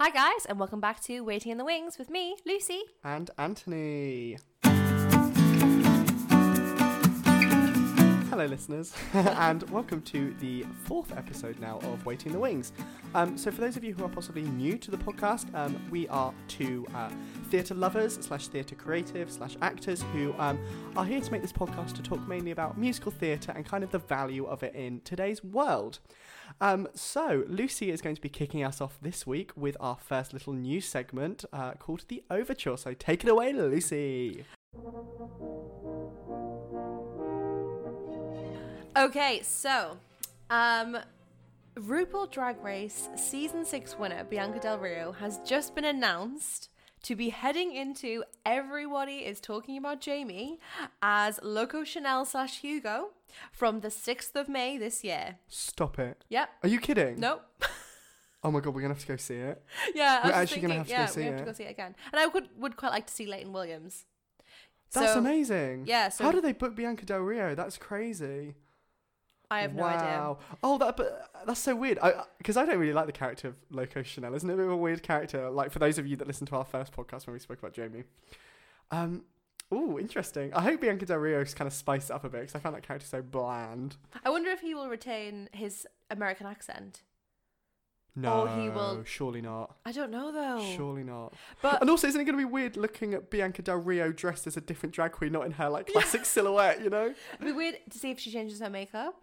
Hi, guys, and welcome back to Waiting in the Wings with me, Lucy. and Anthony. Hello, listeners, and welcome to the fourth episode now of Waiting the Wings. Um, so, for those of you who are possibly new to the podcast, um, we are two uh, theatre lovers slash theatre creatives slash actors who um, are here to make this podcast to talk mainly about musical theatre and kind of the value of it in today's world. Um, so, Lucy is going to be kicking us off this week with our first little news segment uh, called The Overture. So, take it away, Lucy. Okay, so, um, RuPaul Drag Race season six winner Bianca Del Rio has just been announced to be heading into Everybody is Talking About Jamie as Loco Chanel slash Hugo from the 6th of May this year. Stop it. Yep. Are you kidding? Nope. Oh my god, we're gonna have to go see it. yeah, I We're actually gonna have to go yeah, see we have it. to go see it again. And I would would quite like to see Layton Williams. That's So, amazing. Yeah, so How did they book Bianca Del Rio? That's crazy. I have no idea. Oh, that but that's so weird. I because I don't really like the character of Loco Chanel. Isn't it a bit of a weird character? Like for those of you that listened to our first podcast when we spoke about Jamie. Um. Oh, interesting. I hope Bianca Del Rio kind of spiced it up a bit because I found that character so bland. I wonder if he will retain his American accent. No, Or he will- surely not. I don't know though. Surely not. But And also, isn't it going to be weird looking at Bianca Del Rio dressed as a different drag queen, not in her like classic silhouette? You know? it'd be weird to see if she changes her makeup.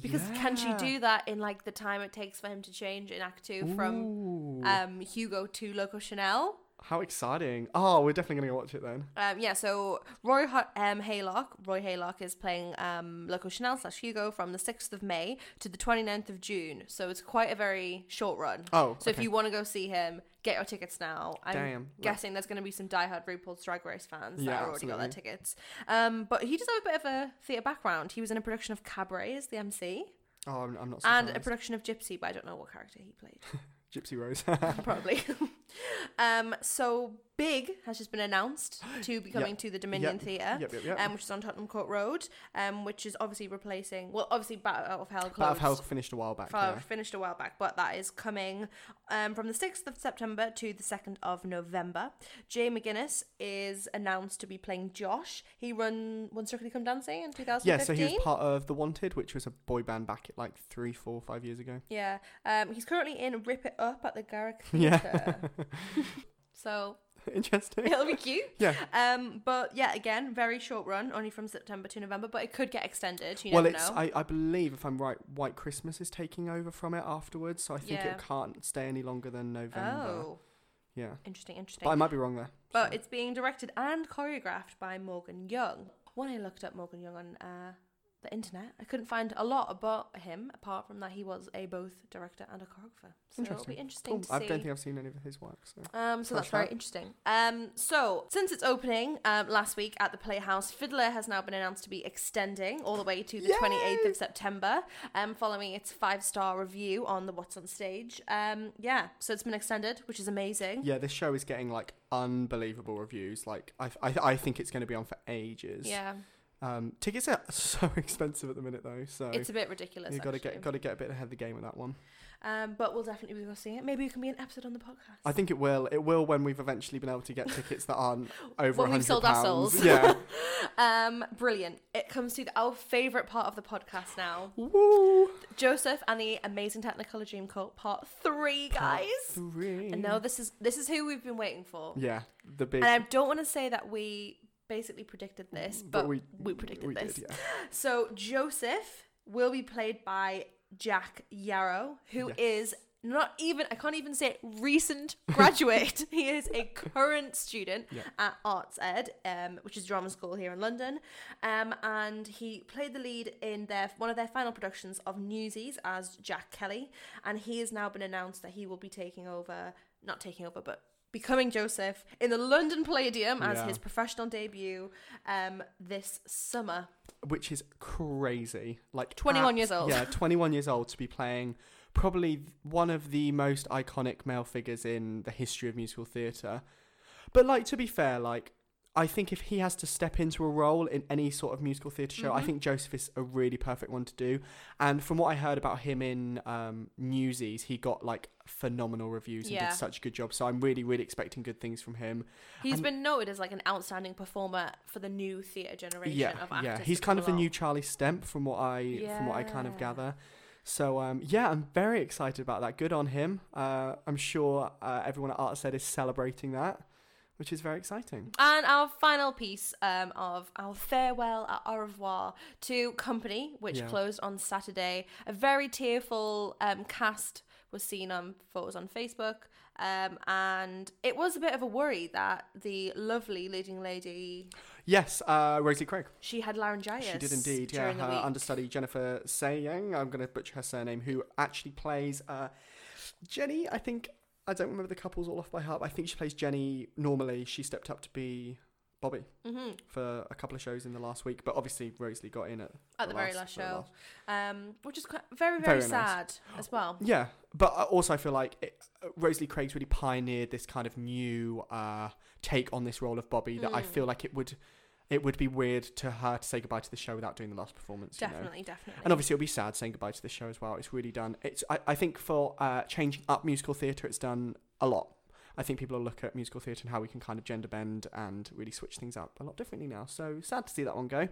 Because can she do that in like the time it takes for him to change in Act Two from Ooh. um, Hugo to Loco Chanel? How exciting! Oh, we're definitely gonna go watch it then. Um, yeah, so Roy um, Haylock, Roy Haylock is playing um, Loco Chanel slash Hugo from the 6th of May to the 29th of June. So it's quite a very short run. Oh, So if you want to go see him, get your tickets now. I'm Damn, guessing there's going to be some diehard RuPaul's Drag Race fans that Yeah, have already got their tickets. Um, but he does have a bit of a theatre background. He was in a production of Cabaret as the MC Oh, I'm, I'm not and a production of Gypsy, but I don't know what character he played. Gypsy Rose. Probably. um, so Big has just been announced to be coming to the Dominion Yep. Theatre. yep, yep, yep. Um, which is on Tottenham Court Road, um, which is obviously replacing, well, obviously Bat Out of Hell closed. Bat of Hell finished a while back. Yeah. finished a while back, but that is coming um, from the 6th of September to the 2nd of November. Jay McGuinness is announced to be playing Josh. He run One Strictly Come Dancing in 2015. Yeah, so he was part of The Wanted, which was a boy band back at like three, four, five years ago. Yeah, um, he's currently in Rip It Up at the Garrick Yeah. Theatre. so Interesting. it'll be cute. Yeah. Um, but yeah, again, very short run, only from September to November, but it could get extended. You well, it's know. I, I believe if I'm right, White Christmas is taking over from it afterwards, so I think Yeah. it can't stay any longer than November. oh, Yeah, interesting, interesting. but I might be wrong there. But it's being directed and choreographed by Morgan Young. When I looked up Morgan Young on uh, the internet, I couldn't find a lot about him apart from that he was a both director and a choreographer. So it'll be interesting Cool. to I see. don't think I've seen any of his work. So. Um, so that's very interesting. Um, so since its opening um, last week at the Playhouse, Fiddler has now been announced to be extending all the way to the twenty eighth of September, um, following its five star review on the What's on Stage. Um, yeah, so it's been extended, which is amazing. Yeah, this show is getting like unbelievable reviews. Like I, I, I think it's going to be on for ages. Yeah, Um, tickets are so expensive at the minute though, so it's a bit ridiculous. you got to get got to get a bit ahead of the game with that one. Um, but we'll definitely be seeing it. Maybe you can be an episode on the podcast. I think it will. It will when we've eventually been able to get tickets that aren't over When we've £100. sold our souls. Yeah. um, brilliant. It comes to the, our favourite part of the podcast now. Woo. Joseph and the Amazing Technicolor Dreamcoat Part Three, Part guys. Three. And now this is this is who we've been waiting for. Yeah, the big. And I don't want to say that we basically predicted this, but, we, predicted we this. Did, yeah. So Joseph will be played by Jac Yarrow, who Yes. is not even I can't even say recent graduate. he is a current student Yeah. at Arts Ed, um, which is drama school here in London. Um, and he played the lead in their one of their final productions of Newsies as Jack Kelly. And he has now been announced that he will be taking over, not taking over, but becoming Joseph in the London Palladium as Yeah. his professional debut um, this summer. Which is crazy. Like 21 years old. Yeah, 21 years old to be playing probably one of the most iconic male figures in the history of musical theatre. But like to be fair, like I think if he has to step into a role in any sort of musical theatre show, I Mhm. think Joseph is a really perfect one to do. And from what I heard about him in um, Newsies, he got like phenomenal reviews and did such a good job. So I'm really, really expecting good things from him. He's And- been noted as like an outstanding performer for the new theatre generation yeah, of actors. yeah, he's kind of the new Charlie Stemp from what I from what I kind of gather. So um, yeah, I'm very excited about that. Good on him. Uh, I'm sure uh, everyone at Arts Ed is celebrating that, which is very exciting. And our final piece um, of our farewell, our au revoir to Company, which Yeah. closed on Saturday. A very tearful um, cast was seen on photos on Facebook. Um, and it was a bit of a worry that the lovely leading lady, Yes, uh, Rosie Craig. she had laryngitis. She did indeed. Yeah, her week. understudy Jennifer Saayeng. I'm going to butcher her surname. Who actually plays uh, Jenny? I think I don't remember the couples all off by heart. But I think she plays Jenny. Normally, she stepped up to be Bobby hmm for a couple of shows in the last week. But obviously, Rosalie got in at At the very last the show. last- Um, which is quite, very, very, Very nice. sad as well. Yeah, but I- also I feel like it, uh, Rosalie Craig's really pioneered this kind of new uh, take on this role of Bobby. That I Mm. feel like it would. It would be weird to her to say goodbye to the show without doing the last performance. you know? Definitely, definitely. And obviously, it'll be sad saying goodbye to the show as well. It's really done. It's I, I think for uh, changing up musical theatre, it's done a lot. I think people will look at musical theatre and how we can kind of gender bend and really switch things up a lot differently now. So sad to see that one go.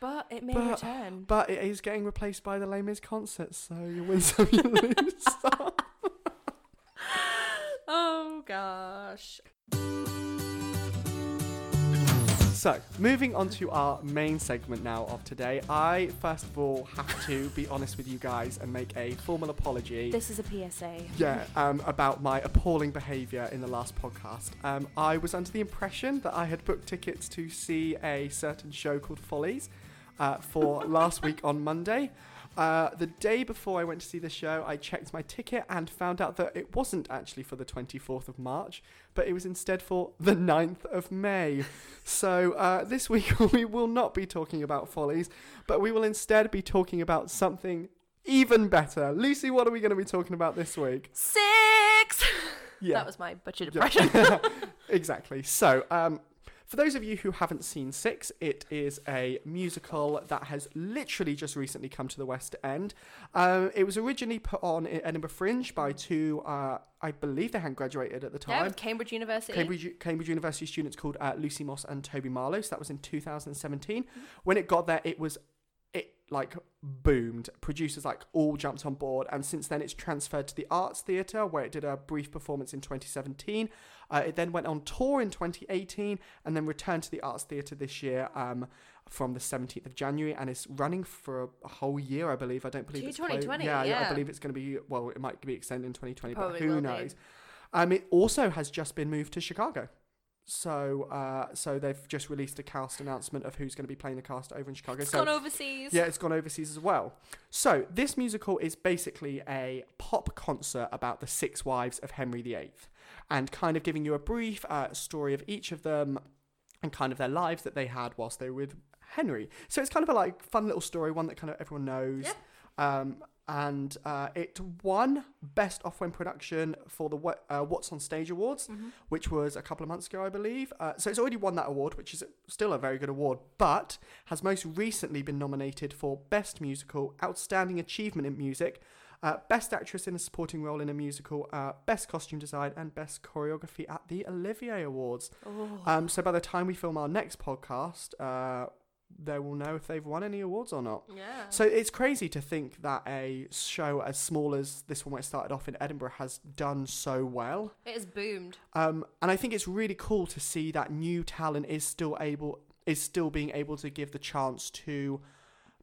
but it may but- return. But it is getting replaced by the Les Mis concert, so you win some, you lose some. oh gosh. So, moving on to our main segment now of today, I first of all have to be honest with you guys and make a formal apology. This is a PSA. Yeah, um, about my appalling behaviour in the last podcast. Um, I was under the impression that I had booked tickets to see a certain show called Follies uh, for last week on Monday. Uh, the day before I went to see the show, I checked my ticket and found out that it wasn't actually for the 24th of March, but it was instead for the 9th of May. So uh, this week we will not be talking about Follies, but we will instead be talking about something even better. Lucy, what are we going to be talking about this week? Six. Yeah. That was my butchered Yeah. exactly. So, um, for those of you who haven't seen Six, it is a musical that has literally just recently come to the West End. Um, it was originally put on in Edinburgh Fringe by two, uh, I believe they hadn't graduated at the time. with Cambridge University. Cambridge, Cambridge University students called uh, Lucy Moss and Toby Marlow. So that was in 2017. When it got there, it was like boomed. Producers like all jumped on board, and since then it's transferred to the Arts Theatre, where it did a brief performance in 2017. Uh, it then went on tour in 2018, and then returned to the Arts Theatre this year. Um, from the 17th of January and it's running for a, whole year, I believe. I don't believe it's 2020, Yeah, yeah, I believe it's going to be. Well, it might be extended in 2020, Probably but who be. knows? Um, it also has just been moved to Chicago. So, uh, so they've just released a cast announcement of who's going to be playing the cast over in Chicago. It's so, gone overseas. yeah, it's gone overseas as well. So, this musical is basically a pop concert about the six wives of Henry VIII, and kind of giving you a brief uh, story of each of them and kind of their lives that they had whilst they were with Henry. So it's kind of a like fun little story, one that kind of everyone knows. Um, and uh, it won Best Off-When Production for the uh, What's on Stage Awards, Mm-hmm. which was a couple of months ago, I believe. Uh, so it's already won that award, which is still a very good award, but has most recently been nominated for Best Musical, Outstanding Achievement in Music, uh, Best Actress in a Supporting Role in a Musical, uh, Best Costume Design, and Best Choreography at the Olivier Awards. Oh. Um, so by the time we film our next podcast, uh, they will know if they've won any awards or not. yeah. So it's crazy to think that a show as small as this one, where it started off in Edinburgh, has done so well. it has boomed. Um, and I think it's really cool to see that new talent is still able is still being able to give the chance to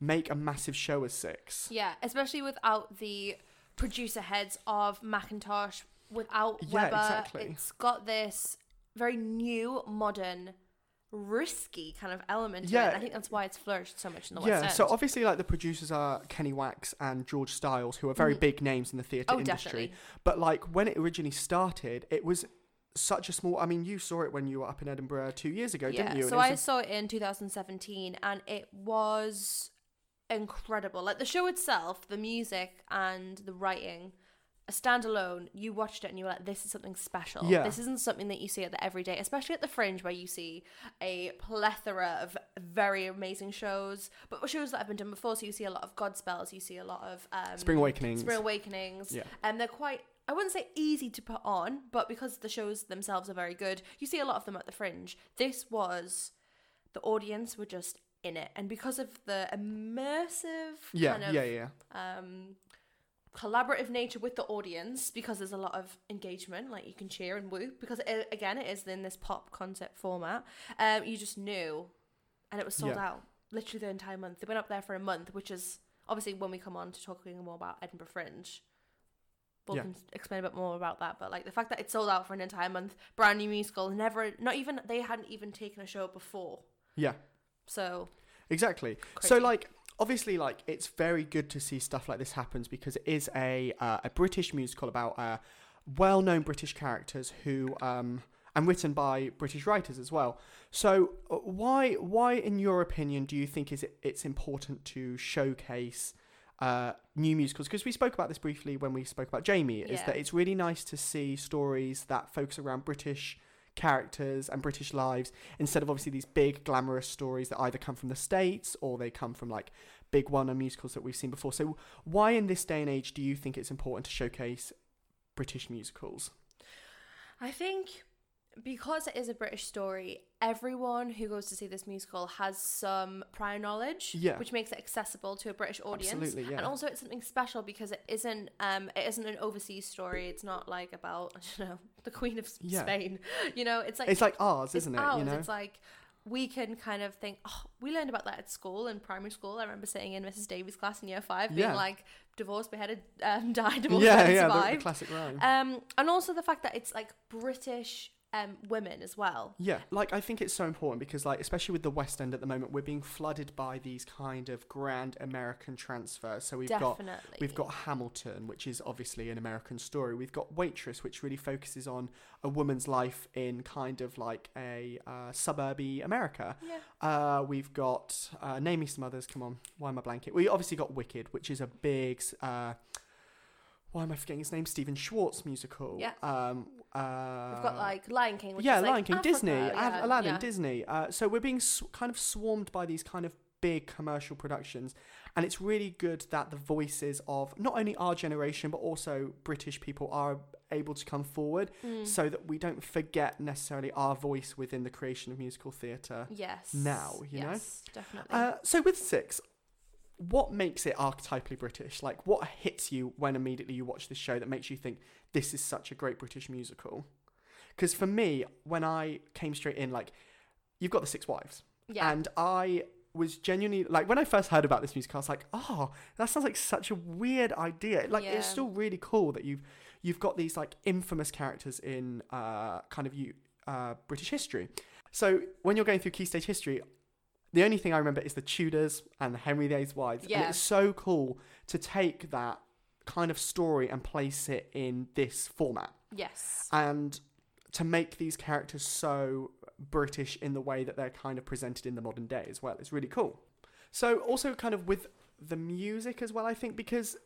make a massive show as six. Yeah, especially without the producer heads of Mackintosh, without Yeah, Webber. exactly. It's got this very new, modern, risky kind of element. Yeah. I think that's why it's flourished so much in the yeah, West End. so obviously, like the producers are Kenny Wax and George Stiles, who are very Mhm. big names in the theatre oh, industry. definitely. But like when it originally started, it was such a small. I mean, you saw it when you were up in Edinburgh two years ago, Yeah, didn't you? And so I a- saw it in 2017 and it was incredible. Like the show itself, the music and the writing a standalone, you watched it and you were like, this is something special. Yeah. This isn't something that you see at the everyday, especially at the fringe where you see a plethora of very amazing shows, but shows that have been done before. So you see a lot of Godspells, you see a lot of um, Spring Awakenings. Spring Awakenings. Yeah. And they're quite, I wouldn't say easy to put on, but because the shows themselves are very good, you see a lot of them at the fringe. This was, the audience were just in it. And because of the immersive yeah, kind of yeah, yeah. um, collaborative nature with the audience because there's a lot of engagement like you can cheer and whoop because it, again it is in this pop concert format um, you just knew and it was sold Yeah. out literally the entire month they went up there for a month which is obviously when we come on to talking more about edinburgh fringe we'll Yeah. explain a bit more about that but like the fact that it sold out for an entire month brand new musical never not even they hadn't even taken a show before Yeah. so Exactly. So like obviously like it's very good to see stuff like this happens because it is a uh, a British musical about uh, well-known British characters who um and written by British writers as well. So uh, why why in your opinion do you think is it it's important to showcase uh, new musicals because we spoke about this briefly when we spoke about Jamie is that it's really nice to see stories that focus around British characters and British lives instead of obviously these big glamorous stories that either come from the states or they come from like big one-known musicals that we've seen before. So why in this day and age do you think it's important to showcase British musicals? I think because it is a British story, everyone who goes to see this musical has some prior knowledge, Yeah. which makes it accessible to a British audience. Yeah. And also, it's something special because it isn't um it isn't an overseas story. It's not like about don't know the Queen of Yeah. Spain. You know, it's like It's like ours, it's isn't it? ours. You know? It's like we can kind of think, oh, we learned about that at school in primary school. I remember sitting in Mrs. Davies' class in year five, being Yeah. like, divorced, beheaded, um, died, divorced, yeah, yeah, the, the classic rhyme. Um, and also the fact that it's like British um, women as well. Yeah, like I think it's so important because, like, especially with the West End at the moment, we're being flooded by these kind of grand American transfers. So we've got We've got Hamilton, which is obviously an American story. We've got Waitress, which really focuses on a woman's life in kind of like a uh, suburby America. Yeah. Uh, we've got uh, name me some others. Come on, why am I blanket? We obviously got Wicked, which is a big. Uh, why am I forgetting his name? Stephen Schwartz musical. Yeah. Um, uh, We've got like Lion King, which yeah, is like Lion King, Africa, Disney, yeah, Aladdin, yeah. Disney. Uh, so we're being sw- kind of swarmed by these kind of big commercial productions, and it's really good that the voices of not only our generation but also British people are able to come forward, Mm. so that we don't forget necessarily our voice within the creation of musical theatre. Yes. now, you know? yes, definitely. Uh, so with six, what makes it archetypally British? Like, what hits you when immediately you watch this show that makes you think this is such a great British musical? Because for me, when I came straight in, like, you've got the Six Wives, yeah. and I was genuinely like when I first heard about this musical, I was like, oh, that sounds like such a weird idea. Like, it's still really cool that you've you've got these like infamous characters in uh, kind of you uh, British history. So when you're going through key stage history, the only thing I remember is the Tudors and Henry VIII's wives, and it's so cool to take that kind of story and place it in this format yes. and to make these characters so British in the way that they're kind of presented in the modern day as well. It's really cool. So also kind of with the music as well, I think because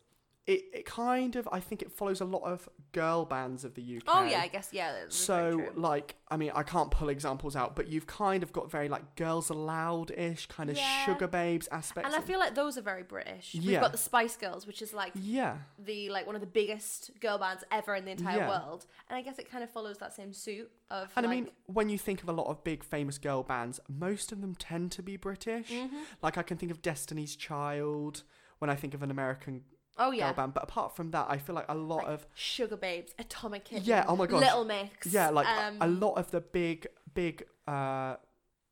it, it kind of I think it follows a lot of girl bands of the UK. oh yeah, I guess yeah. So like I mean I can't pull examples out, but you've kind of got very like girls aloud ish kind of Yeah. Sugababes aspects. and I feel like those are very British. Yeah. We've got the Spice Girls, which is like yeah. the like one of the biggest girl bands ever in the entire Yeah. world, and I guess it kind of follows that same suit of. And like, I mean, when you think of a lot of big famous girl bands, most of them tend to be British. mhm. Like I can think of Destiny's Child when I think of an American oh yeah, girl band, but apart from that, I feel like a lot Like, of Sugababes, Atomic Kitten, Yeah, oh my gosh. Little Mix, yeah, like a- um, a lot of the big big uh,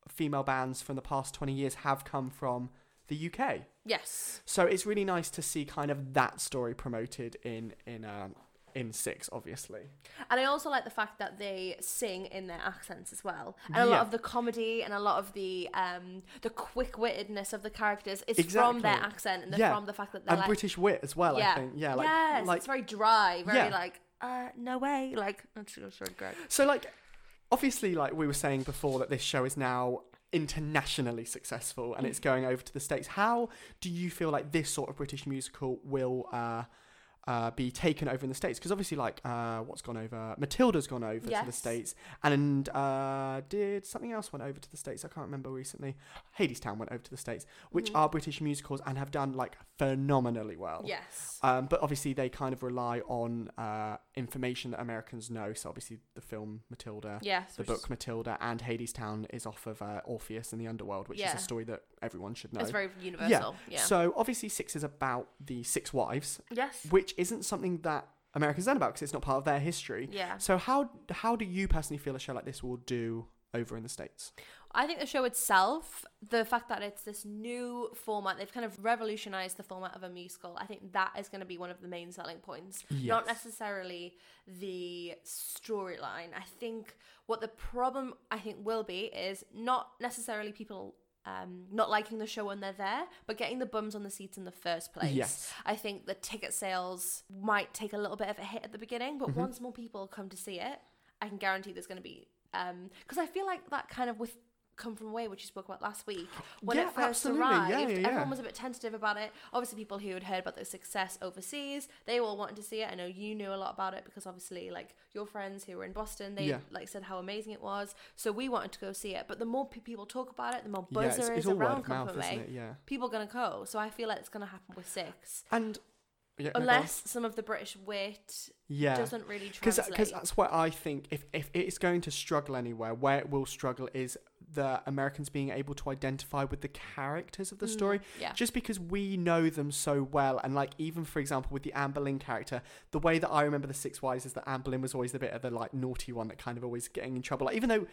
female bands from the past twenty years have come from the UK. Yes, So it's really nice to see kind of that story promoted in in um, in six, obviously. and I also like the fact that they sing in their accents as well, and a Yeah. lot of the comedy and a lot of the um the quick wittedness of the characters is from their accent and Yeah. from the fact that they're And like British wit as well. yeah, I think. Yeah, like yes, like it's very dry, very Yeah. like uh no way, like that's really great. So, like, obviously, like we were saying before, that this show is now internationally successful and it's going over to the states. How do you feel like this sort of British musical will uh, uh, be taken over in the states. Because obviously like uh, what's gone over matilda's gone over to the states. And uh, did something else went over to the states? I can't remember recently. Hadestown went over to the states which Mhm. are british musicals and have done like phenomenally well. Yes. um, but obviously they kind of rely on uh, information that americans know. So obviously the film matilda Yes. the book is- Matilda and Hadestown is off of uh, Orpheus in the Underworld, which is a story that everyone should know. It's very universal. Yeah. So obviously, Six is about the six wives, yes. which isn't something that Americans know about because it's not part of their history. Yeah. So how how do you personally feel a show like this will do over in the states? I think the show itself, the fact that it's this new format, they've kind of revolutionized the format of a musical. I think that is going to be one of the main selling points. Not necessarily the storyline. I think what the problem I think will be is not necessarily people um, not liking the show when they're there, but getting the bums on the seats in the first place. Yes. I think the ticket sales might take a little bit of a hit at the beginning, Mm-hmm. but once more people come to see it, I can guarantee there's going to be because I feel like that kind of with Come From Away, which you spoke about last week, when Yeah, it first absolutely. arrived, Yeah, yeah, everyone was a bit tentative about it. Obviously, people who had heard about the success overseas, they all wanted to see it. I know you knew a lot about it because obviously, like your friends who were in Boston, they like said how amazing it was. So we wanted to go see it. But the more pe- people talk about it, the more buzz there is all word around of Come mouth, From isn't Away. it? Yeah. People are gonna go. So I feel like it's gonna happen with six, And yeah, no, unless some of the British wit yeah. doesn't really translate. because that's what I think. If if it's going to struggle anywhere, where it will struggle is the Americans being able to identify with the characters of the Mm, story. yeah. Just because we know them so well, and like even for example with the Anne Boleyn character, the way that I remember the Six Wives is that Anne Boleyn was always the bit of the like naughty one that kind of always getting in trouble. Like even though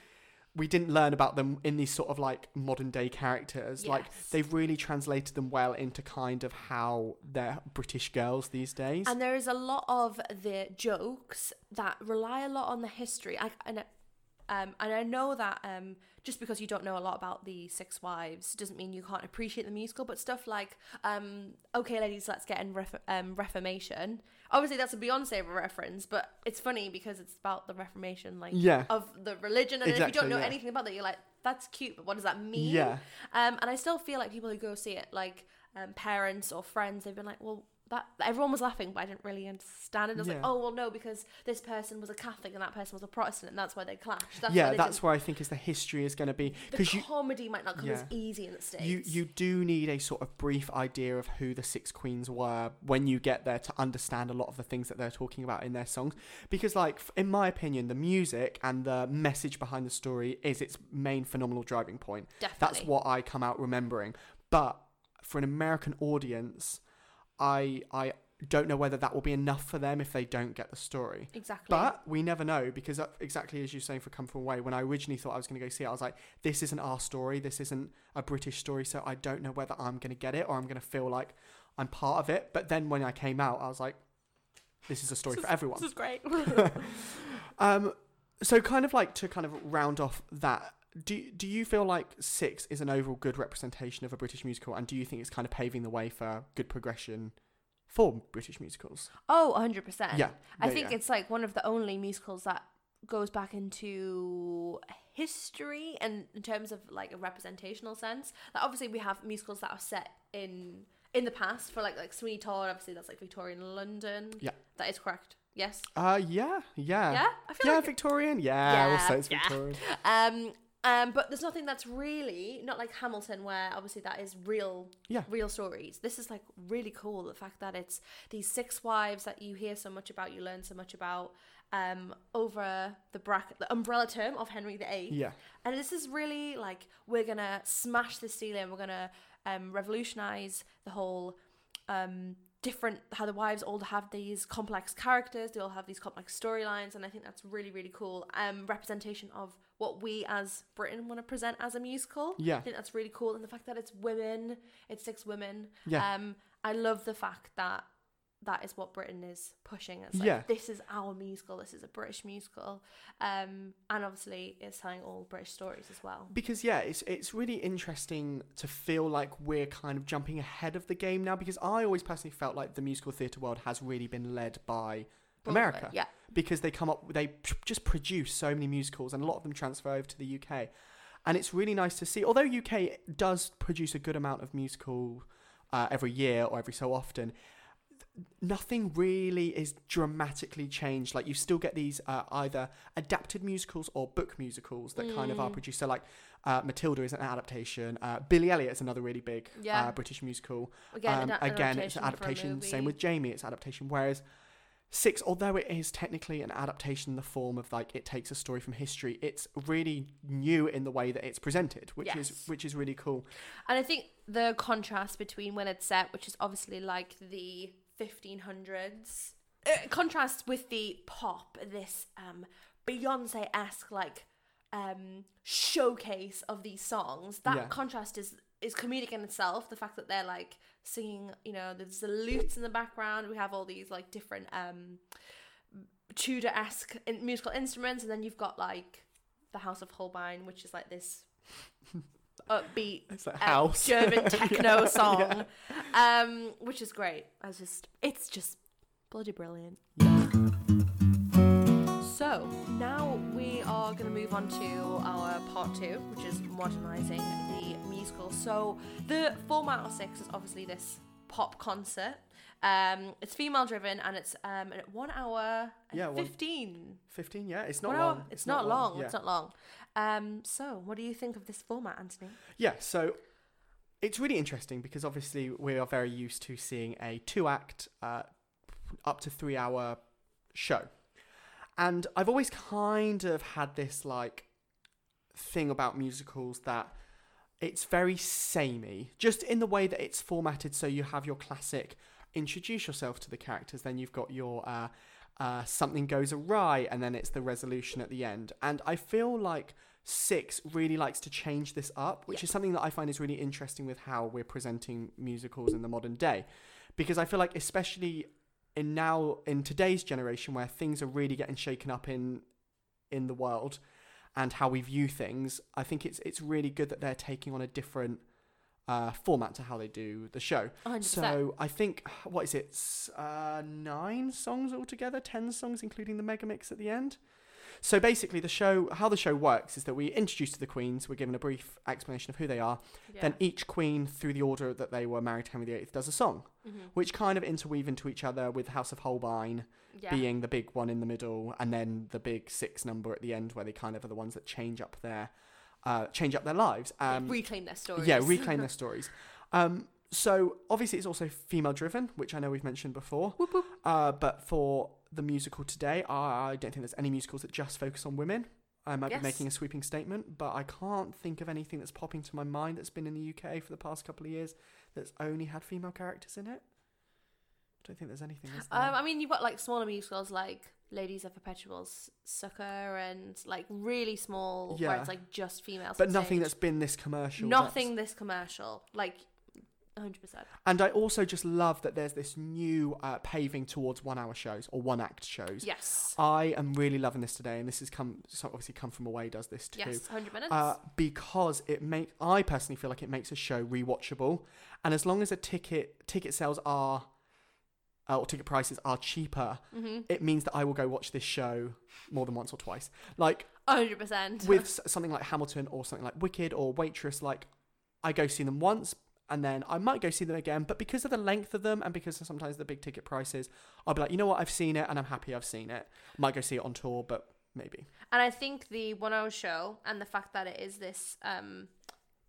we didn't learn about them in these sort of like modern day characters, like they've really translated them well into kind of how they're British girls these days. And there is a lot of the jokes that rely a lot on the history. I and, um, and I know that um, just because you don't know a lot about the Six Wives doesn't mean you can't appreciate the musical. But stuff like, um, okay, ladies, let's get in ref- um, Reformation. Obviously, that's a Beyonce reference, but it's funny because it's about the Reformation, like yeah. of the religion. And if you don't know yeah. anything about that, you're like, that's cute, but what does that mean? Yeah. Um, and I still feel like people who go see it, like um, parents or friends, they've been like, well, that everyone was laughing, but I didn't really understand it. I was like, oh well, no, because this person was a Catholic and that person was a Protestant, and that's why they clashed. That's yeah, why that's where I think is the history is going to be because you comedy might not come as easy in the states. you you do need a sort of brief idea of who the six queens were when you get there to understand a lot of the things that they're talking about in their songs because like in my opinion the music and the message behind the story is its main phenomenal driving point Definitely. that's what i come out remembering but for an american audience i i don't know whether that will be enough for them if they don't get the story exactly. but we never know because uh, exactly as you're saying for Come From Away, when I originally thought I was going to go see it, I was like, this isn't our story. This isn't a British story. So I don't know whether I'm going to get it or I'm going to feel like I'm part of it. But then when I came out, I was like, this is a story for everyone. this is great. Um, so kind of like to kind of round off that. Do, do you feel like Six is an overall good representation of a British musical, and do you think it's kind of paving the way for good progression for British musicals? oh, 100 percent. Yeah, I think yeah. it's like one of the only musicals that goes back into history and in terms of like a representational sense. Like obviously we have musicals that are set in in the past for like like Sweeney Todd, obviously that's like Victorian London. Yeah. That is correct. Yes. Uh, yeah, yeah, Yeah? I feel yeah, like Victorian. Yeah, we'll Yeah, say it's yeah. Victorian. um um but there's nothing that's really not like Hamilton where obviously that is real Yeah. real stories. This is like really cool the fact that it's these six wives that you hear so much about, you learn so much about um over the bracket the umbrella term of Henry VIII. Yeah, And this is really like we're gonna smash the ceiling. We're gonna um, revolutionize the whole um, different how the wives all have these complex characters. They all have these complex storylines, and I think that's really really cool. Um, representation of what we as Britain want to present as a musical. Yeah. I think that's really cool, and the fact that it's women, it's six women. Yeah. Um, I love the fact that that is what Britain is pushing. It's like, Yeah. this is our musical. This is a British musical. Um, and obviously it's telling all British stories as well. because yeah, it's it's really interesting to feel like we're kind of jumping ahead of the game now. Because I always personally felt like the musical theatre world has really been led by America. Yeah. Because they come up they just produce so many musicals and a lot of them transfer over to the UK and it's really nice to see although UK does produce a good amount of musical uh, every year or every so often nothing really is dramatically changed. Like you still get these uh, either adapted musicals or book musicals that kind of are Mm. produced. So like uh, Matilda is an adaptation. Uh, Billy Elliot is another really big Yeah. uh, British musical. Again, Um, again, it's an adaptation. Same with Jamie, it's adaptation. Whereas Six, although it is technically an adaptation in the form of like it takes a story from history, it's really new in the way that it's presented, which is which is really cool. And I think the contrast between when it's set, which is obviously like the 1500s, uh, contrasts with the pop, this um, Beyonce esque like um, showcase of these songs. That Yeah. contrast is is comedic in itself. The fact that they're like singing, you know, there's the lutes in the background. We have all these like different um, Tudor esque in- musical instruments, and then you've got like the House of Holbein, which is like this upbeat It's like uh, house German techno Yeah, song, um, which is great. I was just, it's just bloody brilliant. So now we are going to move on to our part two, which is modernising the musical. So the format of Six is obviously this pop concert. Um, it's female driven and it's um, one hour and Yeah, one- 15. Fifteen, yeah, it's not One long. hour- It's, not, long. yeah. It's not long. Um, so what do you think of this format, Anthony? Yeah, so it's really interesting because obviously we are very used to seeing a two act, uh, up to three hour show. And I've always kind of had this like thing about musicals that it's very samey, just in the way that it's formatted. So you have your classic introduce yourself to the characters, then you've got your uh, uh, something goes awry, and then it's the resolution at the end. And I feel like Six really likes to change this up, which Yeah. is something that I find is really interesting with how we're presenting musicals in the modern day. Because I feel like, especially in now, in today's generation, where things are really getting shaken up in in the world and how we view things, I think it's it's really good that they're taking on a different uh, format to how they do the show. 100%. So I think what is it? Uh, nine songs altogether, ten songs including the mega mix at the end. So basically, the show, how the show works, is that we introduce to the queens. We're given a brief explanation of who they are. yeah. Then each queen, through the order that they were married to Henry VIII, does a song, Mhm. which kind of interweave into each other. With House of Holbein yeah. being the big one in the middle, and then the big six number at the end, where they kind of are the ones that change up their, uh, change up their lives. Like, Um, reclaim their stories. yeah, reclaim their stories. Um, so obviously it's also female driven, which I know we've mentioned before. Whoop, whoop. Uh, but for the musical today, I don't think there's any musicals that just focus on women. I might Yes. be making a sweeping statement, but I can't think of anything that's popping to my mind that's been in the UK for the past couple of years that's only had female characters in it. I don't think there's anything. Um, I mean, you've got like smaller musicals like Ladies of Perpetuals, Succour and like really small where it's like just females. but nothing stage. that's been this commercial. nothing this commercial. Like, 100%. And I also just love that there's this new uh, paving towards one-hour shows or one-act shows. Yes. I am really loving this today, and this has come so obviously come from away does this too. Yes, 100 minutes. Uh, because it make I personally feel like it makes a show rewatchable, and as long as a ticket ticket sales are uh, or ticket prices are cheaper, mm-hmm. it means that I will go watch this show more than once or twice. Like 100%. with something like Hamilton or something like Wicked or Waitress, like I go see them once. And then I might go see them again, but because of the length of them and because of sometimes the big ticket prices, I'll be like, you know what, I've seen it and I'm happy I've seen it. Might go see it on tour, but maybe. And I think the one hour show and the fact that it is this um,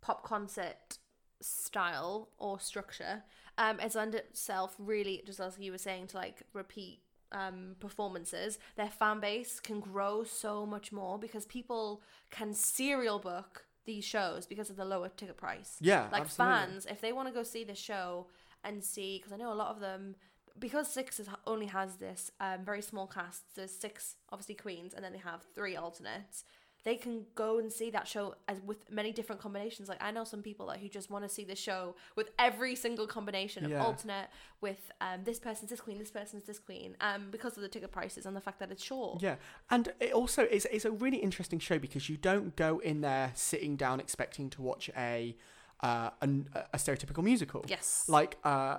pop concert style or structure um, has lent itself really, just as you were saying, to like repeat um, performances. Their fan base can grow so much more because people can serial book these shows because of the lower ticket price. Yeah, like absolutely. fans, if they want to go see the show and see, because I know a lot of them, because Six is, only has this um, very small cast, there's six obviously queens, and then they have three alternates. They can go and see that show as with many different combinations. Like I know some people like who just want to see the show with every single combination of Yeah. alternate, with um, this person's this queen, this person's this queen, um, because of the ticket prices and the fact that it's short. Yeah, and it also is is a really interesting show because you don't go in there sitting down expecting to watch a uh, an, a stereotypical musical. Yes. Like uh,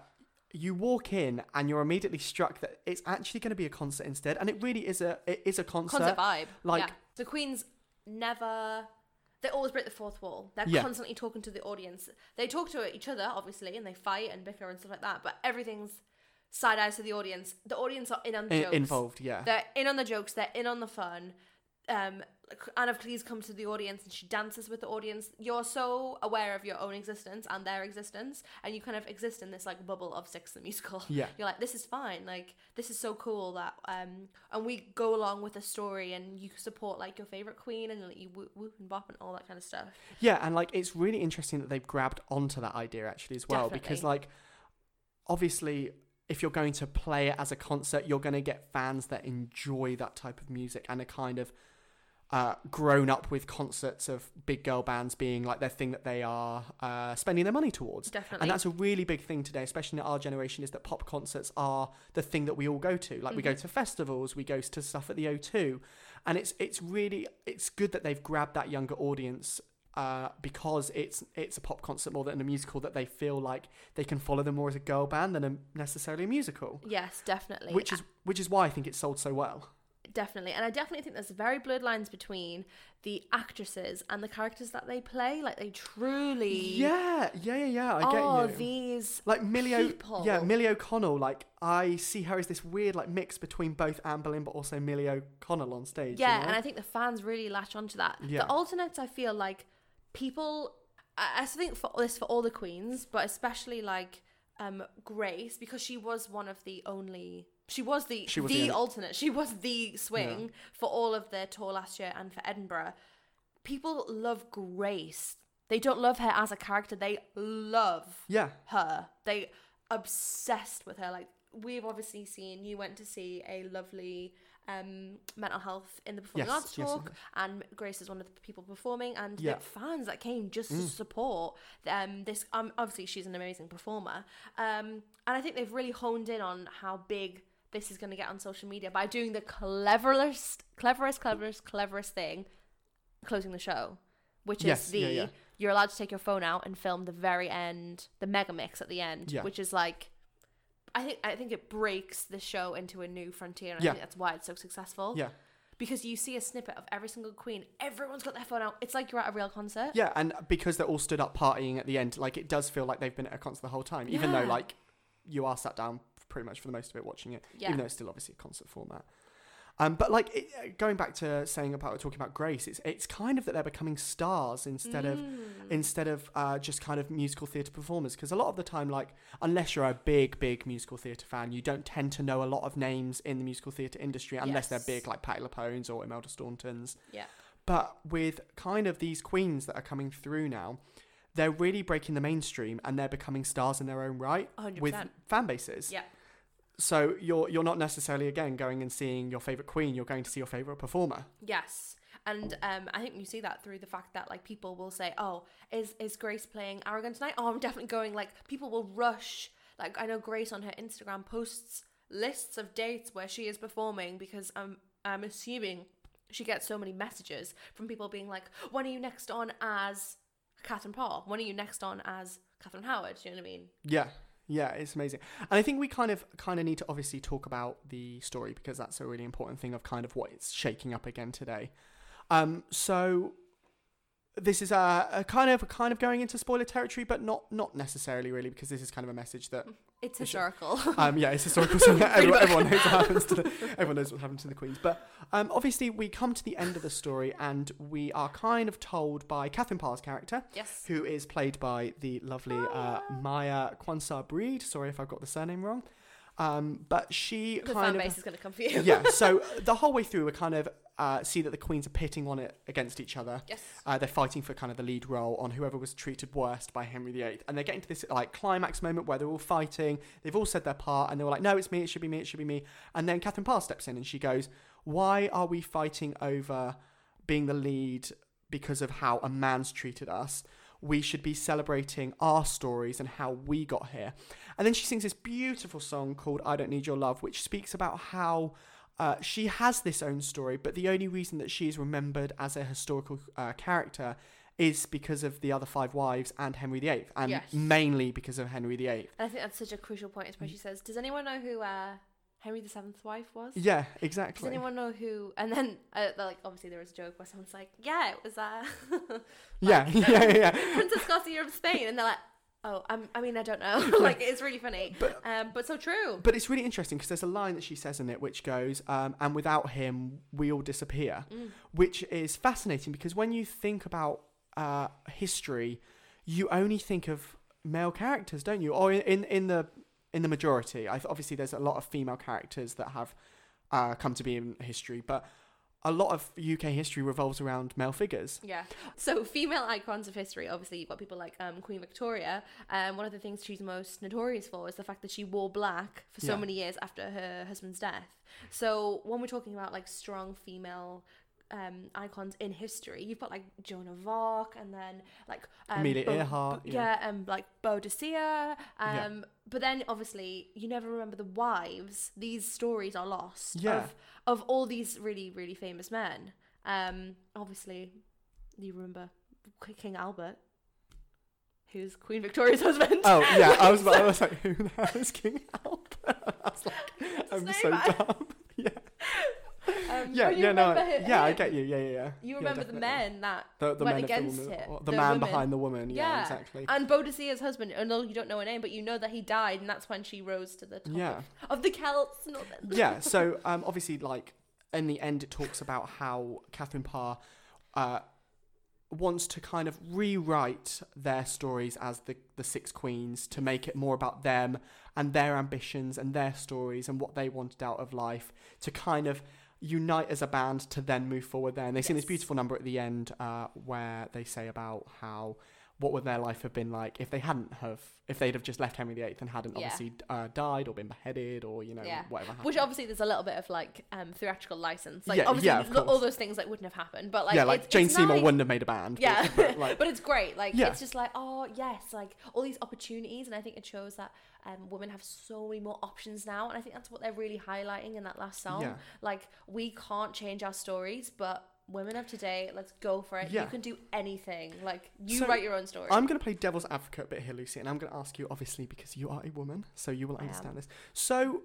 you walk in and you're immediately struck that it's actually going to be a concert instead, and it really is a it is a concert. concert vibe. Like- yeah. the Queens never. They always break the fourth wall. They're Yeah. constantly talking to the audience. They talk to each other, obviously, and they fight and bicker and stuff like that. But everything's side eyes to the audience. The audience are in on the I- jokes. involved. Yeah. They're in on the jokes. They're in on the fun. Um, Anne of Cleves comes to the audience and she dances with the audience. You're so aware of your own existence and their existence, and you kind of exist in this like bubble of Six the musical. Yeah. You're like, this is fine. Like, this is so cool that um, and we go along with the story, and you support like your favorite queen, and like, you whoop, whoop and bop and all that kind of stuff. Yeah, and like it's really interesting that they've grabbed onto that idea actually as well because like obviously if you're going to play it as a concert, you're going to get fans that enjoy that type of music and are kind of uh, grown up with concerts of big girl bands being like their thing that they are uh, spending their money towards. Definitely. And that's a really big thing today, especially in our generation, is that pop concerts are the thing that we all go to. Like we go Mhm. to festivals, we go to stuff at the O2, and it's it's really it's good that they've grabbed that younger audience uh, because it's it's a pop concert more than a musical that they feel like they can follow them more as a girl band than a, necessarily a musical. yes, definitely. Which is which is why I think it's sold so well. Definitely and i definitely think there's very blurred lines between the actresses and the characters that they play like they truly Yeah, yeah, yeah, yeah. I oh get you. these like Millie, o- yeah, Millie O'Connell. Like I see her as this weird like mix between both Anne Boleyn but also Millie O'Connell on stage. you yeah know? and i think the fans really latch onto that Yeah. the alternates i feel like people i, I think for this for all the queens but especially like um grace because she was one of the only she was the She was the the alternate she was the swing for all of the tour last year and for edinburgh people love grace they don't love her as a character they love yeah, her. They obsessed with her. Like we've obviously seen. You went to see a lovely um, mental health in the performing Yes, arts yes, talk, and Grace is one of the people performing, and Yeah. the fans that came just Mm. to support um, this. Um, obviously, she's an amazing performer, um, and I think they've really honed in on how big. This is going to get on social media by doing the cleverest, cleverest, cleverest, cleverest thing, closing the show, which Yes, is the yeah, yeah. you're allowed to take your phone out and film the very end, the mega mix at the end, Yeah. which is like, I think I think it breaks the show into a new frontier, and Yeah. I think that's why it's so successful. yeah, Because you see a snippet of every single queen, everyone's got their phone out. It's like you're at a real concert. yeah. And because they're all stood up partying at the end, like it does feel like they've been at a concert the whole time, even though like you are sat down pretty much for the most of it watching it, Yeah. even though it's still obviously a concert format. Um, but like it, uh, going back to saying about talking about Grace, it's it's kind of that they're becoming stars instead of Mm. instead of uh, just kind of musical theatre performers. Because a lot of the time, like, unless you're a big, big musical theatre fan, you don't tend to know a lot of names in the musical theatre industry unless Yes. they're big, like Patti LuPone's or Imelda Staunton's. Yeah. But with kind of these queens that are coming through now, they're really breaking the mainstream and they're becoming stars in their own right 100%. with fan bases. Yeah. So you're you're not necessarily again going and seeing your favorite queen. You're going to see your favorite performer. Yes. And um, I think you see that through the fact that like people will say, "Oh, is is Grace playing Aragon tonight?" Oh, I'm definitely going. Like people will rush. Like I know Grace on her Instagram posts lists of dates where she is performing because I'm I'm assuming she gets so many messages from people being like, "When are you next on as Catherine Parr? When are you next on as Catherine Howard?" Do you know what I mean? Yeah, yeah, it's amazing. And I think we kind of kind of need to obviously talk about the story because that's a really important thing of kind of what it's shaking up again today. Um, so this is a, a kind of a kind of going into spoiler territory, but not not necessarily really because this is kind of a message that It's historical. um, yeah, it's historical. So everyone, everyone knows what happens to the everyone knows what happened to the queens. But um, obviously, we come to the end of the story, and we are kind of told by Catherine Parr's character, yes. who is played by the lovely uh, Maya Kwansar Breed. Sorry if I've got the surname wrong. Um, but she The kind fan of base is going to come for you. yeah. So the whole way through, we kind of uh, see that the queens are pitting on it against each other. Yes. Uh, they're fighting for kind of the lead role on whoever was treated worst by Henry VIII, and they're getting to this like climax moment where they're all fighting. They've all said their part, and they were like, "No, it's me. It should be me. It should be me." And then Catherine Parr steps in, and she goes, "Why are we fighting over being the lead because of how a man's treated us?" We should be celebrating our stories and how we got here. And then she sings this beautiful song called I Don't Need Your Love, which speaks about how uh, she has this own story, but the only reason that she is remembered as a historical uh, character is because of the other five wives and Henry VIII, and Yes. mainly because of Henry VIII. And I think that's such a crucial point, is where she says, "Does anyone know who uh, Henry VII's wife was?" Yeah, exactly. Does anyone know who? And then, uh, like, obviously, there was a joke where someone's like, "Yeah, it was uh, yeah, yeah, yeah, yeah. Princess Garcia of Spain," and they're like, Oh, um, I mean, I don't know. like, it's really funny, But- um, but so true. But it's really interesting because there's a line that she says in it which goes, um, "And without him, we all disappear," Mm. which is fascinating because when you think about uh, history, you only think of male characters, don't you? Or in, in the in the majority, I, obviously there's a lot of female characters that have uh, come to be in history, but a lot of UK history revolves around male figures. Yeah. So female icons of history, obviously you've got people like um, Queen Victoria. Um, one of the things she's most notorious for is the fact that she wore black for so Yeah. many years after her husband's death. So when we're talking about like strong female um, icons in history, you've got like Joan of Arc and then like um, Amelia Bo- Earhart, Bo- yeah. yeah, and like Boadicea. Um, Yeah. But then obviously you never remember the wives. These stories are lost Yeah. of of all these really really famous men. Um, obviously you remember King Albert, who's Queen Victoria's husband. Oh yeah, I was, I was like, who the hell is King Albert? I was like, I'm so dumb. Yeah, Um, yeah, yeah, no, remember I- hi- yeah, I get you. Yeah, yeah, yeah. You Yeah, remember the men that the, the went men against the, woman, or the, the man women. behind the woman. Yeah, Yeah. exactly. and Boadicea's husband. I know you don't know her name, but you know that he died, and that's when she rose to the top Yeah. of, of the Celts. Yeah, so um, obviously, like in the end, it talks about how Catherine Parr uh, wants to kind of rewrite their stories as the the six queens to make it more about them and their ambitions and their stories and what they wanted out of life to kind of unite as a band to then move forward there. And they sing this beautiful number at the end uh, where they say about how what would their life have been like if they hadn't have if they'd have just left Henry VIII and hadn't Yeah. obviously uh, died or been beheaded or you know Yeah. whatever happened. Which obviously there's a little bit of like um, theatrical license. Like Yeah, obviously yeah, all those things like wouldn't have happened. But like yeah, like Jane Seymour nice. wouldn't have made a band. but- Yeah, but, like, but it's great. Like it's just like oh yes, like all these opportunities, and I think it shows that um, women have so many more options now, and I think that's what they're really highlighting in that last song. Like we can't change our stories, but women of today, let's go for it. Yeah. You can do anything. Like you So, write your own story. I'm going to play devil's advocate a bit here, Lucy, and I'm going to ask you, obviously, because you are a woman, so you will understand this. So,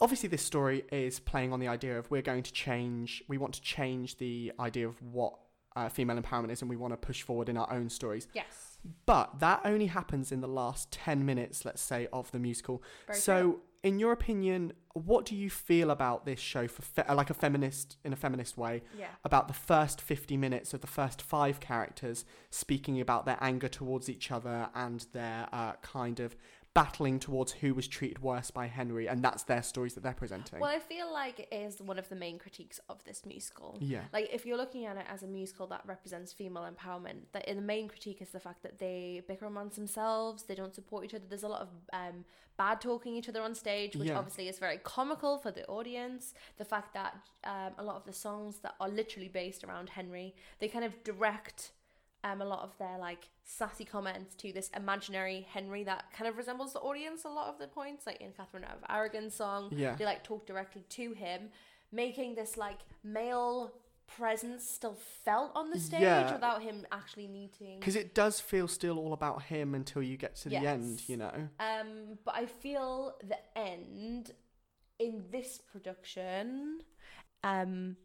obviously, this story is playing on the idea of we're going to change, we want to change the idea of what uh, female empowerment is, and we want to push forward in our own stories. yes. But that only happens in the last 10 minutes, let's say, of the musical. Very so, true. In your opinion, what do you feel about this show for fe- like a feminist in a feminist way? yeah. about the first 50 minutes of the first five characters speaking about their anger towards each other and their uh, kind of battling towards who was treated worse by Henry, and that's their stories that they're presenting. Well, I feel like it is one of the main critiques of this musical. yeah. Like if you're looking at it as a musical that represents female empowerment, that in the main critique is the fact that they bicker amongst themselves, they don't support each other. There's a lot of um, bad talking each other on stage, which Yeah. obviously is very comical for the audience. The fact that um, a lot of the songs that are literally based around Henry, they kind of direct um, a lot of their like sassy comments to this imaginary Henry that kind of resembles the audience a lot of the points, like in Catherine of Aragon's song Yeah. they like talk directly to him, making this like male presence still felt on the stage Yeah. without him actually needing. Because it does feel still all about him until you get to the end, you know? Um, but I feel the end in this production, um,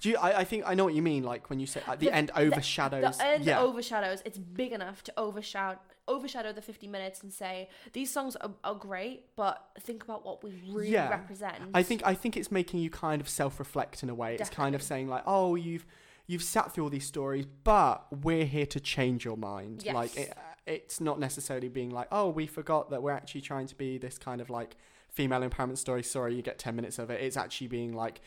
Do you, I, I think I know what you mean, like when you say at the, The- end overshadows. the end yeah. overshadows. It's big enough to overshadow overshadow the 50 minutes and say these songs are, are great, but think about what we really Yeah. represent. I think I think it's making you kind of self-reflect in a way. It's kind of saying like, oh, you've you've sat through all these stories, but we're here to change your mind. Like it, it's not necessarily being like, oh, we forgot that we're actually trying to be this kind of like female empowerment story. Sorry, you get ten minutes of it. It's actually being like.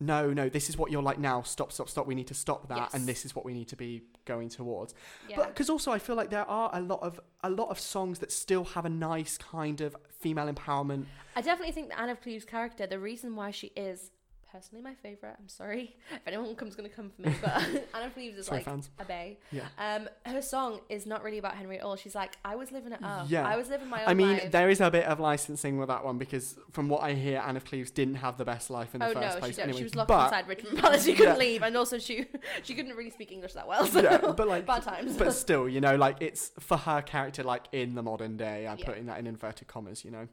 No, no, this is what you're like now. Stop, stop, stop. We need to stop that, and this is what we need to be going towards. yeah. But because also I feel like there are a lot of a lot of songs that still have a nice kind of female empowerment. I definitely think that Anne of Cleves' character, the reason why she is personally my favorite, I'm sorry if anyone comes going to come for me, but Anne of Cleves is Sorry, like fans. a bae. Yeah. Um, her song is not really about Henry at all. She's like, I was living it up. Yeah. I was living my own I mean, life. there is a bit of licensing with that one because, from what I hear, Anne of Cleves didn't have the best life in the Oh first no, place. she anyway. She was locked but, inside Richmond Palace. She couldn't Yeah. leave, and also she she couldn't really speak English that well. So Yeah, but like, bad times. but still, you know, like it's for her character, like in the modern day. I'm Yeah. putting that in inverted commas, you know.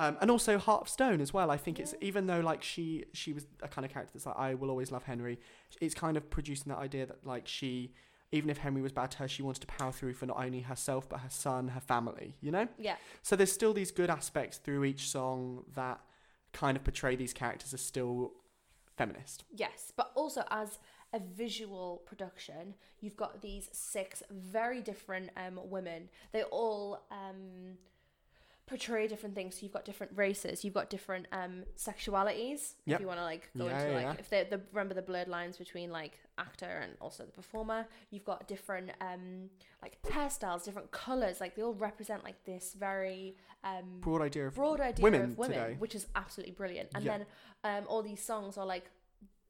Um, and also Heart of Stone as well. I think it's even though like she she was a kind of character that's like I will always love Henry. It's kind of producing that idea that like she even if Henry was bad to her, she wanted to power through for not only herself but her son, her family. You know. Yeah. So there's still these good aspects through each song that kind of portray these characters as still feminist. Yes, but also as a visual production, you've got these six very different um, women. They all um, portray different things. So you've got different races, you've got different um, sexualities. Yep. If you want to like go Yeah, into like yeah. if they the remember the blurred lines between like actor and also the performer. You've got different um, like hairstyles, different colors. Like they all represent like this very um, Broad idea of broad idea women of women, today. which is absolutely brilliant. And Yeah. then um, all these songs are like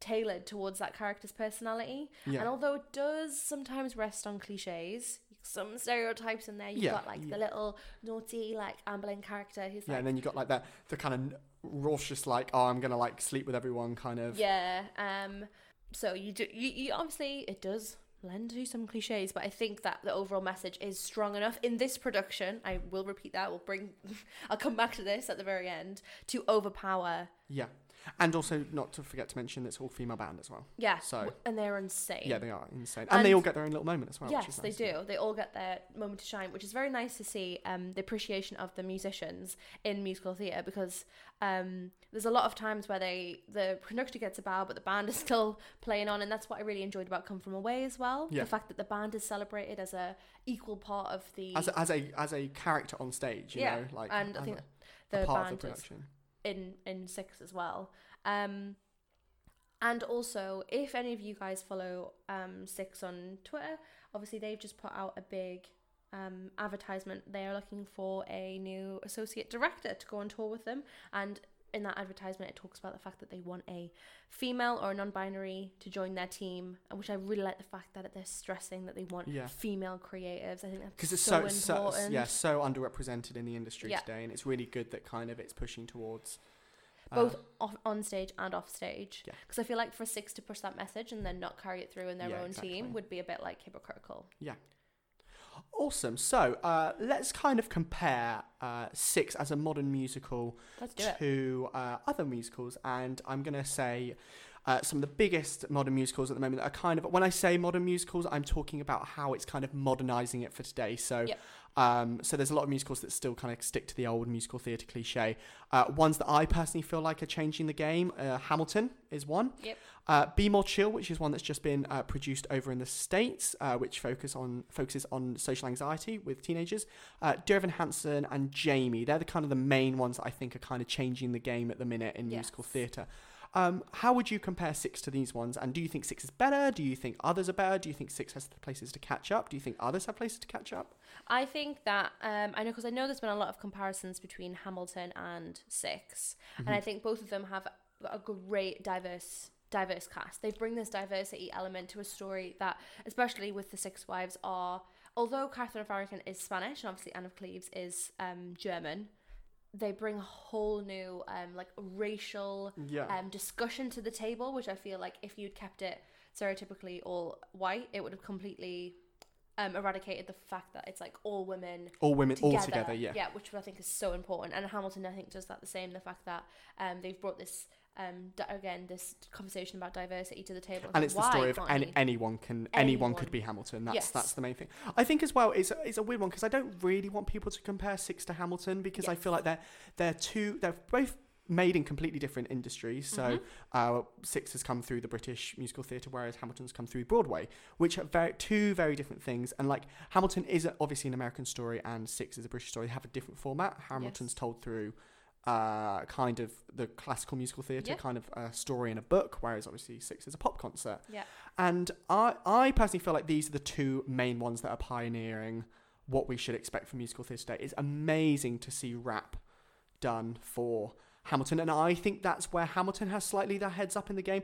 tailored towards that character's personality. And although it does sometimes rest on cliches, some stereotypes in there. You've Yeah, got like yeah. the little naughty like Anne Boleyn character who's yeah, like and then you got like that the kind of raucous like oh I'm gonna like sleep with everyone kind of yeah. Um. So you do you, you obviously it does lend to some cliches, but I think that the overall message is strong enough in this production. I will repeat that. We'll bring. I'll come back to this at the very end to overpower. yeah. And also not to forget to mention it's all female band as well. Yeah. So- and they're insane. Yeah, they are insane, and, And- they all get their own little moment as well. yes, is they nice. do. They all get their moment to shine, which is very nice to see. Um, the appreciation of the musicians in musical theatre because um, there's a lot of times where they the conductor gets a bow, but the band is still playing on, and that's what I really enjoyed about Come From Away as well. Yeah. The fact that the band is celebrated as a equal part of the As a, as a as a character on stage, you yeah, know, like and I think the part of band the production. In in six as well. Um, and also, if any of you guys follow um, Six on Twitter, obviously they've just put out a big um, advertisement. They are looking for a new associate director to go on tour with them, and in that advertisement, it talks about the fact that they want a female or a non-binary to join their team, and which I really like the fact that they're stressing that they want Yeah. female creatives. I think that's because it's so, so, so important. yeah so underrepresented in the industry Yeah. today, and it's really good that kind of it's pushing towards uh, both off, on stage and off stage. Yeah. Because I feel like for Six to push that message and then not carry it through in their Yeah, own exactly. team would be a bit like hypocritical. Awesome. So uh, let's kind of compare uh, Six as a modern musical Let's do it. to uh, other musicals, and I'm gonna say. Uh, some of the biggest modern musicals at the moment that are kind of when I say modern musicals, I'm talking about how it's kind of modernizing it for today. So, Yep. um, so there's a lot of musicals that still kind of stick to the old musical theatre cliche. Uh, ones that I personally feel like are changing the game. Uh, Hamilton is one. Yep. Uh, Be More Chill, which is one that's just been uh, produced over in the states, uh, which focus on focuses on social anxiety with teenagers. Uh, Dear Evan Hansen and Jamie, they're the kind of the main ones that I think are kind of changing the game at the minute in musical theatre. Um, how would you compare Six to these ones? And do you think Six is better? Do you think others are better? Do you think Six has places to catch up? Do you think others have places to catch up? I think that um, I know because I know there's been a lot of comparisons between Hamilton and 6 and I think both of them have a great diverse diverse cast. They bring this diversity element to a story that, especially with the Six Wives, are although Catherine of is Spanish and obviously Anne of Cleves is um, German. They bring a whole new um, like racial Yeah. um, discussion to the table, which I feel like if you'd kept it stereotypically all white, it would have completely um, eradicated the fact that it's like all women all women together. all together, yeah. yeah, which I think is so important. And Hamilton, I think, does that the same. The fact that um, they've brought this um, di- again this conversation about diversity to the table, and it's the story of any, anyone can anyone could be Hamilton. That's Yes. that's the main thing. I think as well it's a, it's a weird one because I don't really want people to compare Six to Hamilton because I feel like they're they're two they're both made in completely different industries. So Mhm. uh, Six has come through the British musical theatre, whereas Hamilton's come through Broadway, which are very two very different things. And like Hamilton is obviously an American story, and Six is a British story. They have a different format. Hamilton's Yes. told through. Uh, kind of the classical musical theatre, Yeah. kind of a story in a book, whereas obviously Six is a pop concert. yeah, And I, I personally feel like these are the two main ones that are pioneering what we should expect from musical theatre today. It's amazing to see rap done for Hamilton, and I think that's where Hamilton has slightly their heads up in the game.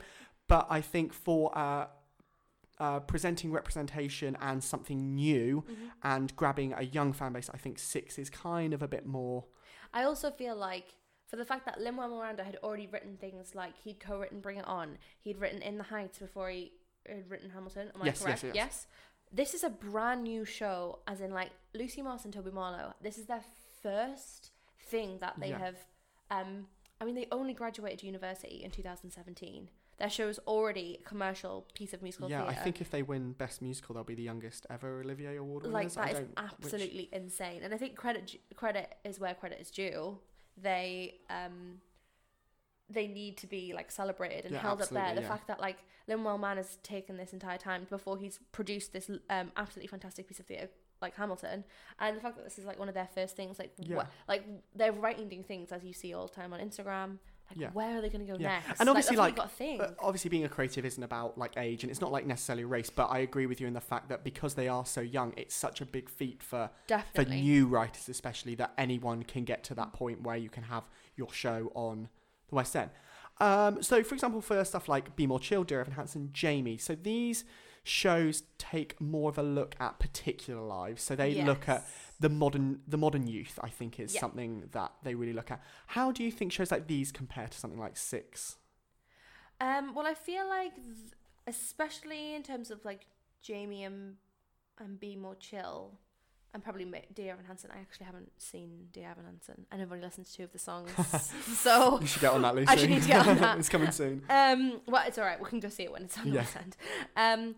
But I think for uh, uh, presenting representation and something new Mhm. and grabbing a young fan base, I think Six is kind of a bit more. I also feel like for the fact that Lin Manuel Miranda had already written things like he'd co-written Bring It On, he'd written In the Heights before he had written Hamilton. Am I Yes, yes, correct? yes. This is a brand new show, as in like Lucy Moss and Toby Marlow. This is their first thing that they Yeah. have. Um, I mean, they only graduated university in 2017. Their show is already a commercial piece of musical yeah, theatre. I think if they win Best Musical, they'll be the youngest ever Olivier Award winners. like I that is don't- which- absolutely insane and i think credit credit is where credit is due they um they need to be like celebrated and Yeah, held up there the yeah. fact that like Lin-Manuel Man has taken this entire time before he's produced this um absolutely fantastic piece of theatre like Hamilton and the fact that this is like one of their first things like Yeah. wha- like they're writing new things as you see all the time on Instagram like Yeah. where are they going to go Yeah. next And obviously, like, like, that's what you've got to think Uh, obviously, being a creative isn't about like age, and it's not like necessarily race. But I agree with you in the fact that because they are so young, it's such a big feat for for new writers, especially that anyone can get to that point where you can have your show on the West End. Um, so, for example, for stuff like Be More Chill, Dear Evan Hansen, Jamie. So these shows take more of a look at particular lives. So they look at the modern the modern youth. I think is Yeah. something that they really look at. How do you think shows like these compare to something like Six? Um, well, I feel like, th- especially in terms of like Jamie and and Be More Chill, and probably Dear Evan Hansen. I actually haven't seen Dear Evan Hansen, and I've only listened to two of the songs, so You should get on that, Lucy. I should need to get on that. it's coming soon. um, well, it's all right. We can go see it when it's on the Yeah. Um,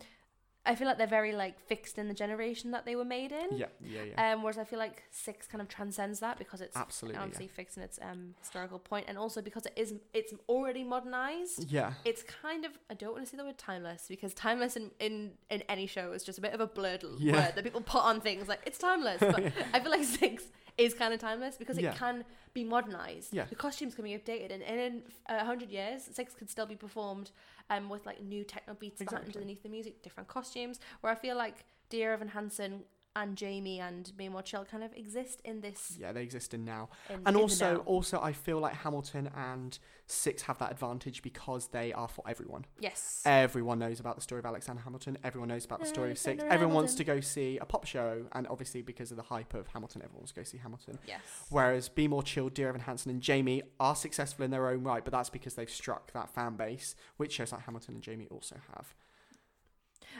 I feel like they're very like fixed in the generation that they were made in. Yeah, yeah, yeah. Um, whereas I feel like Six kind of transcends that because it's Absolutely. obviously fixed in its um historical point, and also because it is it's already modernized Yeah. it's kind of I don't want to say the word timeless because timeless in, in, in any show is just a bit of a blurred Yeah. word that people put on things like it's timeless. But I feel like six is kind of timeless because it Yeah. can be modernized. Yeah. The costumes can be updated and, and in a hundred years six could still be performed um with like new techno beats Exactly. underneath the music, different costumes. Where I feel like Dear Evan Hansen and Jamie and Be More Chill kind of exist in this Yeah, they exist in now. in, And in also, now. also, I feel like Hamilton and Six have that advantage because they are for everyone. yes. Everyone knows about the story of Alexander Hamilton. Everyone knows about the story of Six. Alexander Everyone wants to go see a pop show, and obviously because of the hype of Hamilton, everyone wants to go see Hamilton. yes. Whereas Be More Chill, Dear Evan Hansen, and Jamie are successful in their own right, but that's because they've struck that fan base, which shows that Hamilton and Jamie also have.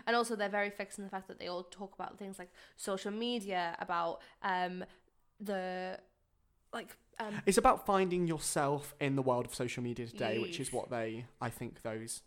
And also they're very fixed in the fact that they all talk about things like social media about um the like um It's about finding yourself in the world of social media today, which is what they, I think, those.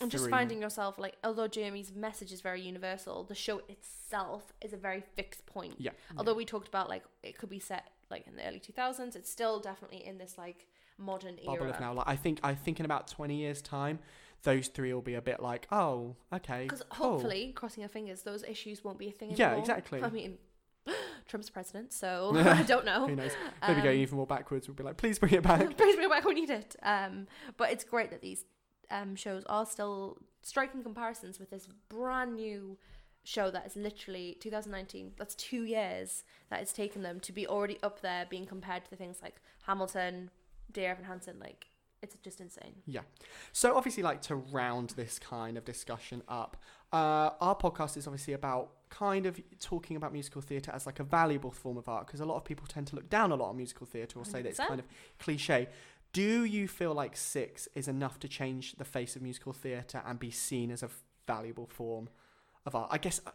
and just finding yourself like although Jamie's message is very universal the show itself is a very fixed point Yeah. although we talked about like it could be set like in the early 2000s it's still definitely in this like modern bubble era of now. Like I think, I think in about twenty years' time, those three will be a bit like, oh, okay, because cool. hopefully crossing our fingers those issues won't be a thing anymore. Yeah, exactly. I mean Trump's president so I don't know Who knows? Maybe Um, going even more backwards would be like, please bring it back. Please bring it back We need it. Um, but it's great that these um, shows are still striking comparisons with this brand new show that is literally 2019. That's two years that it's taken them to be already up there, being compared to the things like Hamilton, Dear Evan Hansen. Like, it's just insane. Yeah. So obviously, like to round this kind of discussion up, uh, our podcast is obviously about kind of talking about musical theatre as like a valuable form of art because a lot of people tend to look down a lot on musical theatre or say that it's 100%. kind of cliche. Do you feel like Six is enough to change the face of musical theatre and be seen as a valuable form of art? I guess uh,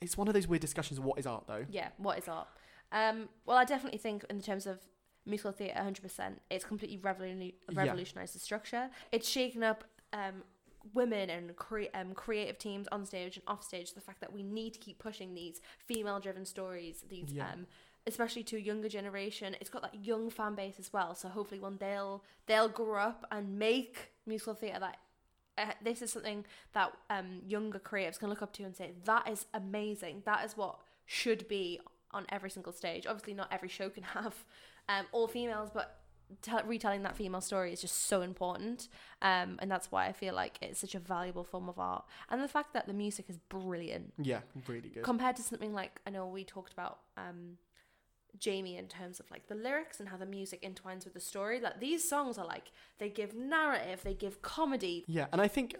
it's one of those weird discussions. of What is art, though? Yeah, what is art? Um, well, I definitely think in terms of musical theatre, 100%, it's completely revolu- Yeah. revolutionised the structure. It's shaken up um, women and cre- um, creative teams on stage and off stage. The fact that we need to keep pushing these female-driven stories, these Yeah. um, especially to a younger generation. It's got that young fan base as well. So hopefully, when they'll they'll grow up and make musical theatre that. Uh, this is something that um, younger creatives can look up to and say that is amazing. That is what should be on every single stage. Obviously, not every show can have um, all females, but tell retelling that female story is just so important. Um, and that's why I feel like it's such a valuable form of art. And the fact that the music is brilliant Yeah, really good. compared to something like I know we talked about um, Jamie in terms of like the lyrics and how the music entwines with the story. Like these songs are like they give narrative, they give comedy. Yeah, and I think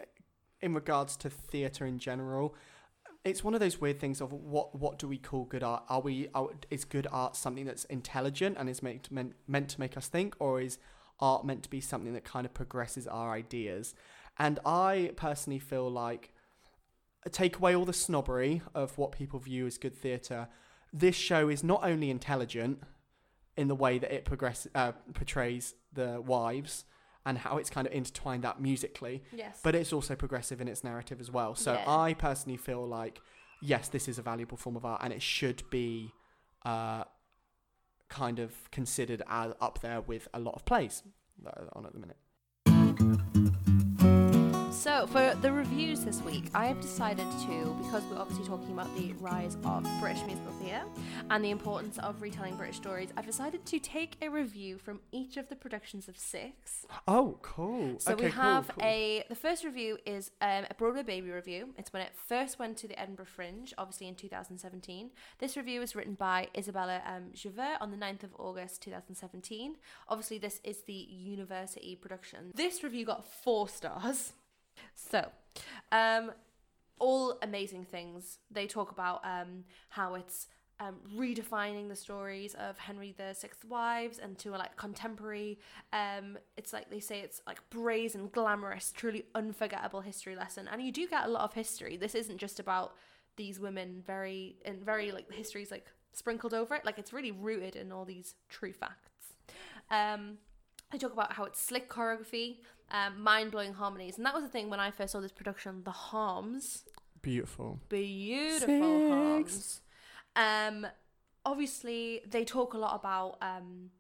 in regards to theatre in general, it's one of those weird things of what what do we call good art? Are we are, is good art something that's intelligent and is meant meant meant to make us think, or is art meant to be something that kind of progresses our ideas? And I personally feel like take away all the snobbery of what people view as good theatre. This show is not only intelligent in the way that it progress uh, portrays the wives and how it's kind of intertwined that musically, Yes. but it's also progressive in its narrative as well. So Yeah. I personally feel like yes, this is a valuable form of art, and it should be uh, kind of considered as up there with a lot of plays that are on at the minute. So, for the reviews this week, I have decided to, because we're obviously talking about the rise of British musical theatre and the importance of retelling British stories, I've decided to take a review from each of the productions of six. Oh, cool. So okay, we cool, have cool. a the first review is um, a Broadway Baby review. It's when it first went to the Edinburgh Fringe, obviously in 2017. This review is written by Isabella um, Javert on the 9th of August 2017. Obviously, this is the university production. This review got four stars. So, um, all amazing things. They talk about um, how it's um, redefining the stories of Henry the Sixth wives and to a like contemporary. Um, it's like they say it's like brazen, glamorous, truly unforgettable history lesson. And you do get a lot of history. This isn't just about these women very and very like the history's like sprinkled over it. Like it's really rooted in all these true facts. Um, I talk about how it's slick choreography, um, mind blowing harmonies, and that was the thing when I first saw this production. The harms, Beautiful. beautiful harms. Um, obviously they talk a lot about um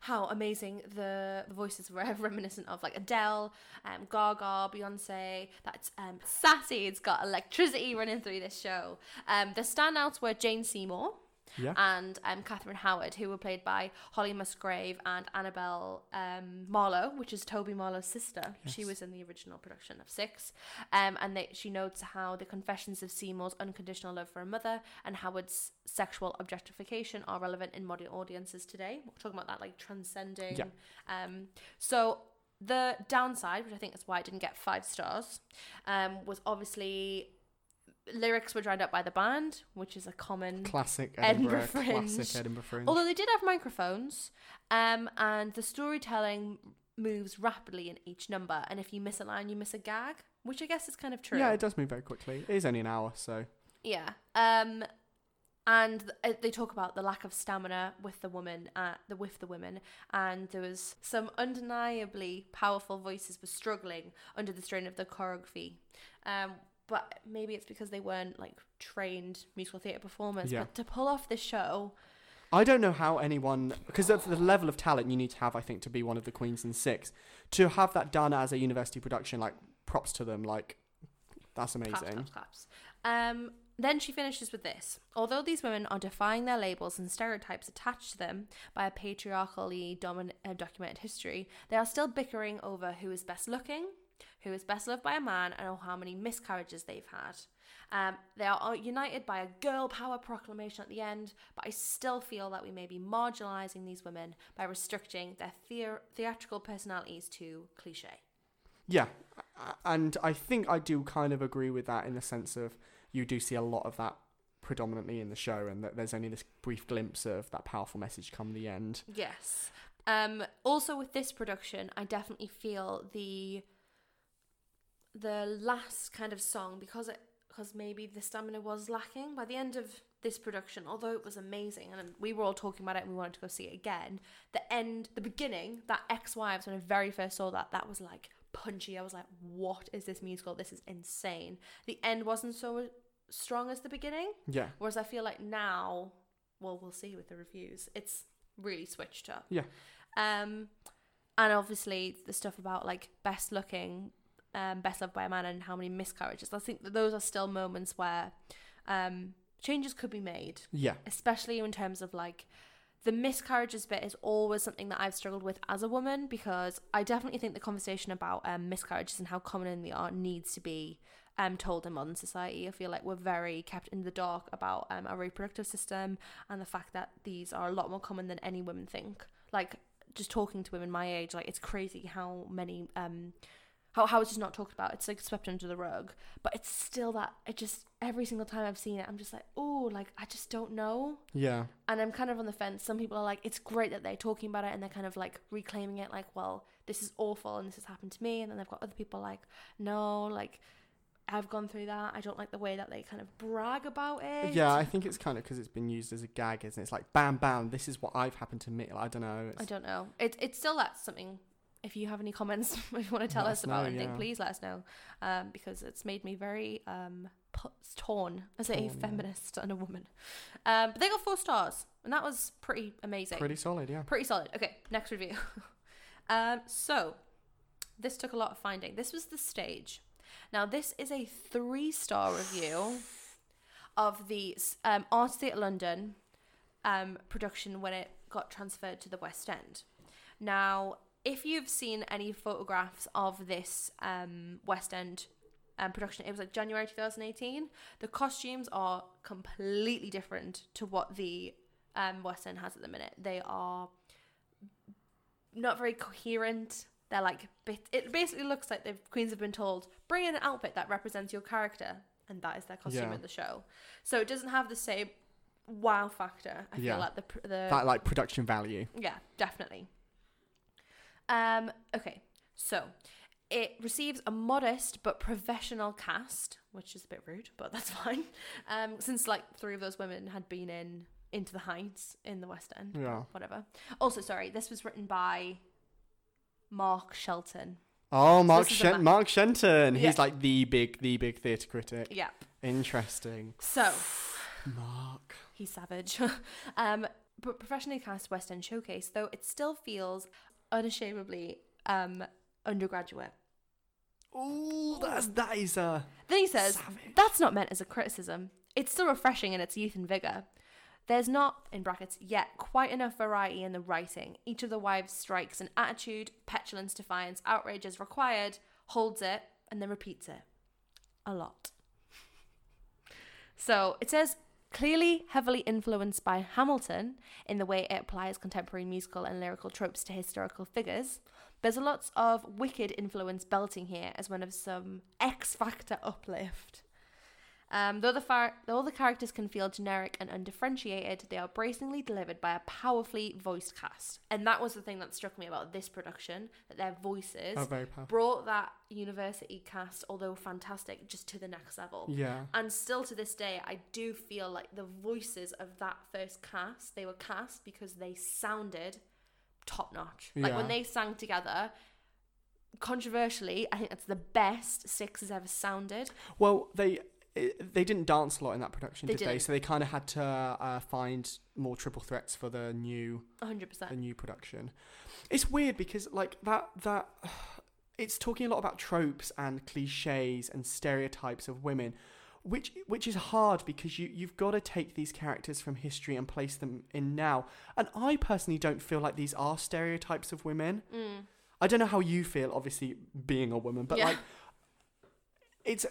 how amazing the, the voices were reminiscent of like Adele, um, Gaga, Beyonce. That's um, sassy. It's got electricity running through this show. Um, the standouts were Jane Seymour Yeah. and um, Catherine Howard, who were played by Holly Musgrave and Annabelle um, Marlow, which is Toby Marlow's sister. She was in the original production of Six. Um, and they, she notes how the confessions of Seymour's unconditional love for her mother and Howard's sexual objectification are relevant in modern audiences today. We're talking about that like transcending. Yeah. Um, so the downside, which I think is why it didn't get five stars, um, was obviously lyrics were drowned out by the band, which is a common Classic Edinburgh Edinburgh. Fringe. Classic Edinburgh Fringe. Although they did have microphones, um, and the storytelling moves rapidly in each number, and if you miss a line, you miss a gag, which I guess is kind of true. Yeah, it does move very quickly. It is only an hour, so Yeah. Um, and th- uh, they talk about the lack of stamina with the woman, uh, the with the women, and there was some undeniably powerful voices were struggling under the strain of the choreography. Um, but maybe it's because they weren't like trained musical theatre performers. Yeah. But to pull off this show, I don't know how anyone because of the level of talent you need to have, I think, to be one of the queens and six. To have that done as a university production, like props to them. Like that's amazing. Claps, claps, claps. Um, then she finishes with this. Although these women are defying their labels and stereotypes attached to them by a patriarchally domin- uh, documented history, they are still bickering over who is best looking, who is best loved by a man, and how many miscarriages they've had. Um, they are united by a girl power proclamation at the end, but I still feel that we may be marginalising these women by restricting their thea- theatrical personalities to cliche. Yeah, and I think I do kind of agree with that in the sense of you do see a lot of that predominantly in the show, and that there's only this brief glimpse of that powerful message come the end. Yes. Um, also with this production, I definitely feel the the last kind of song because it because maybe the stamina was lacking by the end of this production. Although it was amazing and we were all talking about it and we wanted to go see it again. The end, the beginning, that ex wives when I very first saw that, that was like punchy. I was like, what is this musical? This is insane. The end wasn't so strong as the beginning. Yeah, Whereas I feel like now, well, we'll see with the reviews. It's really switched up. Yeah. Um, and obviously the stuff about like best looking, um, best loved by a man, and how many miscarriages. I think that those are still moments where, um, changes could be made, yeah, especially in terms of like. The miscarriages bit is always something that I've struggled with as a woman because I definitely think the conversation about um, miscarriages and how common they are needs to be um, told in modern society. I feel like we're very kept in the dark about um, our reproductive system and the fact that these are a lot more common than any women think. Like just talking to women my age, like it's crazy how many um how how it's just not talked about. It's like swept under the rug, but it's still that it just every single time I've seen it, I'm just like, oh, like I just don't know yeah, and I'm kind of on the fence. Some people are like, it's great that they're talking about it and they're kind of like reclaiming it, like, well, this is awful and this has happened to me. And then they've got other people like, no, like, I've gone through that. I don't like the way that they kind of brag about it. yeah. I think it's kind of because it's been used as a gag, isn't it? It's like bam, bam. This is what I've happened to me. Like, I don't know. I don't know. It, it's still that's something if you have any comments, if you want to tell Let us about know, anything, yeah. please let us know. Um, because it's made me very um torn as a Torn, yeah. feminist and a woman. Um, but they got four stars, and that was pretty amazing. Pretty solid, yeah. Pretty solid. Okay, next review. um, so this took a lot of finding. This was the stage. Now this is a three-star review of the um, Art Theatre London um, production when it got transferred to the West End. Now, if you've seen any photographs of this um, West End um, production, it was like January 2018. The costumes are completely different to what the um, West End has at the minute. They are not very coherent. They're like bit. It basically looks like the queens have been told bring in an outfit that represents your character, and that is their costume Yeah. in the show. So it doesn't have the same wow factor. I Yeah. feel like the the That like production value. yeah, definitely. Um, okay, so it receives a modest but professional cast, which is a bit rude, but that's fine. Um, since like three of those women had been in Into the Heights in the West End, Yeah. whatever. Also, sorry, this was written by Mark Shelton. Oh, Mark a Shen- Mark Shenton. Yeah. He's like the big the big theatre critic. Yeah. Interesting. So Mark. he's savage. um, but professionally cast West End showcase, though it still feels unashamedly um undergraduate. Oh, that's that is uh Then he says, savage. that's not meant as a criticism. It's still refreshing in its youth and vigour. There's not, in brackets, yet quite enough variety in the writing. Each of the wives strikes an attitude, petulance, defiance, outrage as required, holds it, and then repeats it. A lot. So it says, clearly heavily influenced by Hamilton in the way it applies contemporary musical and lyrical tropes to historical figures. There's lots of wicked influence belting here as one of some X Factor uplift. Um, though, the far- though the characters can feel generic and undifferentiated, they are bracingly delivered by a powerfully voiced cast. And that was the thing that struck me about this production, that their voices oh, very powerful. brought that university cast, although fantastic, just to the next level. Yeah. And still to this day, I do feel like the voices of that first cast, they were cast because they sounded top notch. Like Yeah. when they sang together, controversially, I think that's the best Six has ever sounded. Well, they it, they didn't dance a lot in that production, They did they? didn't. So they kind of had to uh, find more triple threats for the new 100%. the new production. It's weird because like that that it's talking a lot about tropes and cliches and stereotypes of women, which which is hard because you you've got to take these characters from history and place them in now. And I personally don't feel like these are stereotypes of women. Mm. I don't know how you feel, obviously being a woman, but Yeah. like it's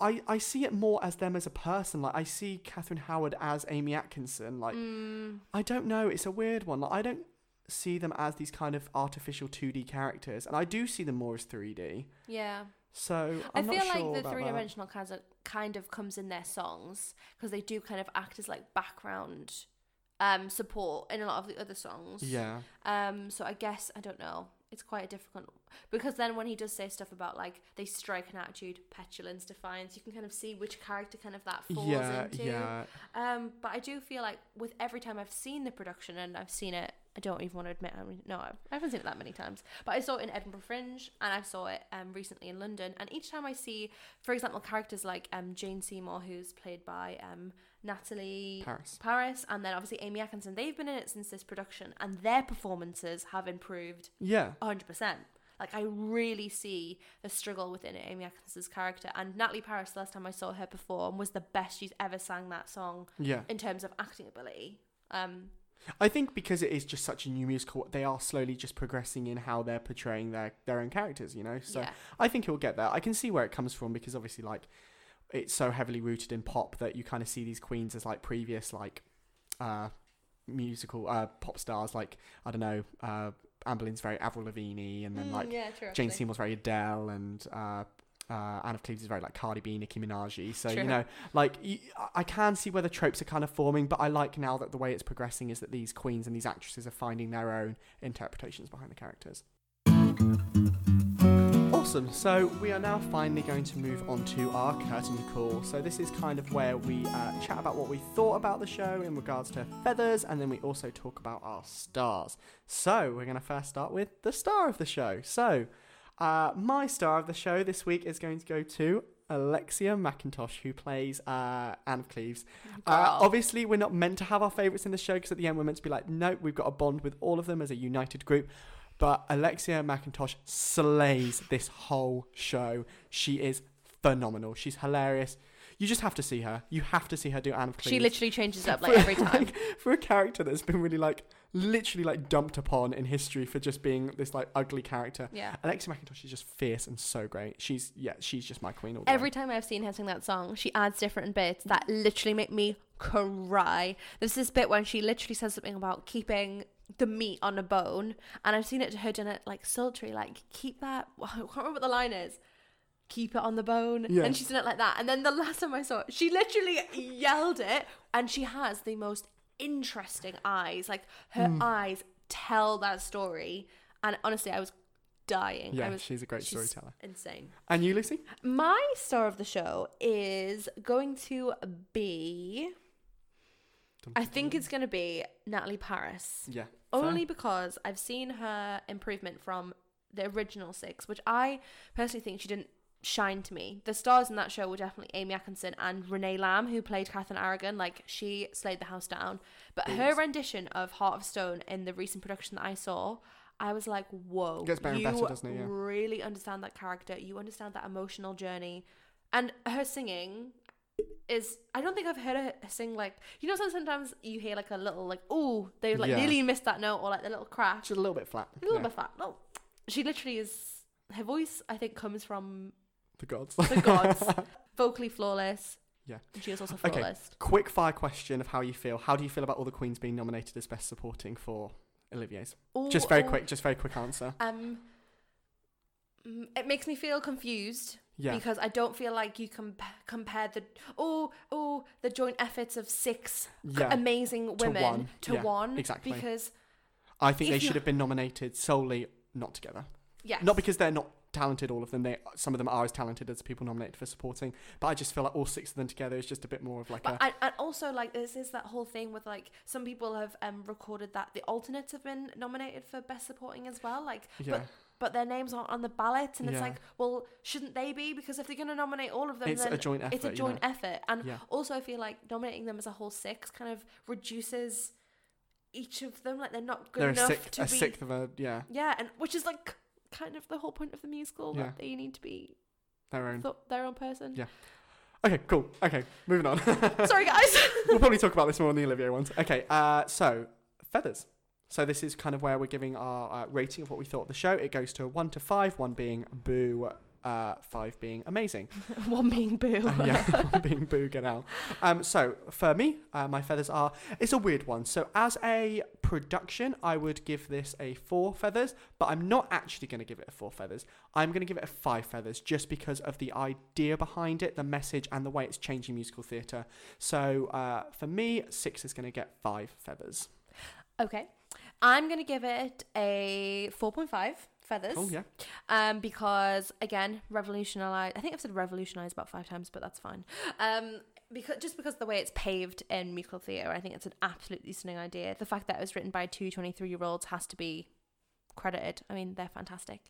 I, I see it more as them as a person. Like I see Catherine Howard as Aimie Atkinson. Like Mm. I don't know. It's a weird one. Like I don't see them as these kind of artificial 2D characters, and I do see them more as 3D. Yeah. So i I'm feel not like the three dimensional kind of kind of comes in their songs because they do kind of act as like background um support in a lot of the other songs. Yeah, Um, so I guess I don't know. It's quite a difficult because then when he does say stuff about like they strike an attitude, petulance, defiance, you can kind of see which character kind of that falls yeah, into. yeah. Um, but I do feel like with every time I've seen the production and I've seen it, I don't even want to admit. I mean, no, I haven't seen it that many times. But I saw it in Edinburgh Fringe and I saw it um recently in London. And each time I see, for example, characters like um Jane Seymour, who's played by um Natalie Paris. Paris, and then obviously Aimie Atkinson. They've been in it since this production, and their performances have improved Yeah, 100%. Like, I really see the struggle within Aimie Atkinson's character. And Natalie Paris, the last time I saw her perform, was the best she's ever sang that song yeah. in terms of acting ability. Um, I think because it is just such a new musical, they are slowly just progressing in how they're portraying their their own characters. You know, so yeah. I think he'll get there. I can see where it comes from because obviously, like, it's so heavily rooted in pop that you kind of see these queens as like previous like uh musical uh pop stars. Like I don't know, uh Lynn's very Avril Lavigne, and then like Mm, yeah, true. Jane. Seymour's very Adele, and uh, uh, Anne of Cleves is very like Cardi B, Nicki Minaj. So True. you know, like I can see where the tropes are kind of forming, but I like now that the way it's progressing is that these queens and these actresses are finding their own interpretations behind the characters. Awesome. So we are now finally going to move on to our curtain call. So this is kind of where we uh, chat about what we thought about the show in regards to feathers, and then we also talk about our stars. So we're going to first start with the star of the show. So uh, my star of the show this week is going to go to Alexia McIntosh, who plays uh, Anne of Cleves. Uh, obviously, we're not meant to have our favourites in the show because at the end we're meant to be like, nope, we've got a bond with all of them as a united group. But Alexia McIntosh slays this whole show. She is phenomenal. She's hilarious. You just have to see her. You have to see her do Anne of Cleves. She literally changes up like every time. Like, for a character that's been really like literally like dumped upon in history for just being this like ugly character. Yeah. Alexia McIntosh is just fierce and so great. She's yeah, she's just my queen all Every way. time I've seen her sing that song, she adds different bits that literally make me cry. There's this bit when she literally says something about keeping the meat on a bone, and I've seen it to her done it like sultry, like keep that. I can't remember what the line is. Keep it on the bone, Yeah. and she's done it like that. And then the last time I saw it, she literally yelled it, and she has the most interesting eyes. Like her Hmm. eyes tell that story, and honestly, I was dying. Yeah, was, she's a great she's storyteller. Insane. And you, Lucy? My star of the show is going to be. I think it's going to be Natalie Paris. Yeah. Only because I've seen her improvement from the original six, which I personally think she didn't shine to me. The stars in that show were definitely Aimie Atkinson and Renee Lamb, who played Catherine Aragon. Like, she slayed the house down. But her rendition of Heart of Stone in the recent production that I saw, I was like, whoa. It gets better and you better, doesn't it? Yeah. really understand that character. You understand that emotional journey. And her singing is I don't think I've heard her sing like you know sometimes you hear like a little like oh they like Yeah. nearly missed that note or like the little crash She's a little bit flat. a little yeah. bit flat no she literally is her voice I think comes from The gods. the gods vocally flawless Yeah. and she is also flawless. Okay. Quick fire question of how you feel. How do you feel about all the queens being nominated as best supporting for Olivier's? Ooh, Just very ooh, quick, just very quick answer. um mm, it makes me feel confused Yeah. because I don't feel like you can compare the oh oh the joint efforts of six Yeah. amazing To women one. to Yeah, one exactly. because I think they should have been nominated solely not together. Yeah. Not because they're not talented, all of them. They some of them are as talented as people nominated for supporting. But I just feel like all six of them together is just a bit more of like But a and, and also like this is that whole thing with like some people have um recorded that the alternates have been nominated for best supporting as well like yeah. but but their names aren't on the ballot and it's like well shouldn't they be because if they're going to nominate all of them It's a joint effort. it's a you joint know? effort and Yeah. also I feel like nominating them as a whole six kind of reduces each of them like they're not good They're a enough sixth, to a be sixth of a yeah, yeah and which is like kind of the whole point of the musical Yeah. that they need to be their own. th- their own person Yeah. Okay, cool. Okay, moving on. sorry guys we'll probably talk about this more in the Olivier ones. Okay, uh, so feathers. So this is kind of where we're giving our uh, rating of what we thought of the show. It goes to a one to five, one being boo, uh, five being amazing. one being boo Uh, yeah, one being boo, get out. Um, so for me, uh, my feathers are. It's a weird one. So as a production, I would give this a four feathers, but I'm not actually going to give it a four feathers. I'm going to give it a five feathers just because of the idea behind it, the message, and the way it's changing musical theatre. So uh, for me, six is going to get five feathers. Okay. I'm going to give it a 4.5 feathers. Oh yeah, Um, because again, revolutionize. I think I've said revolutionize about five times, but that's fine. Um, because just because the way it's paved in musical theatre, I think it's an absolutely stunning idea. The fact that it was written by two 23 year olds has to be credited. I mean, they're fantastic.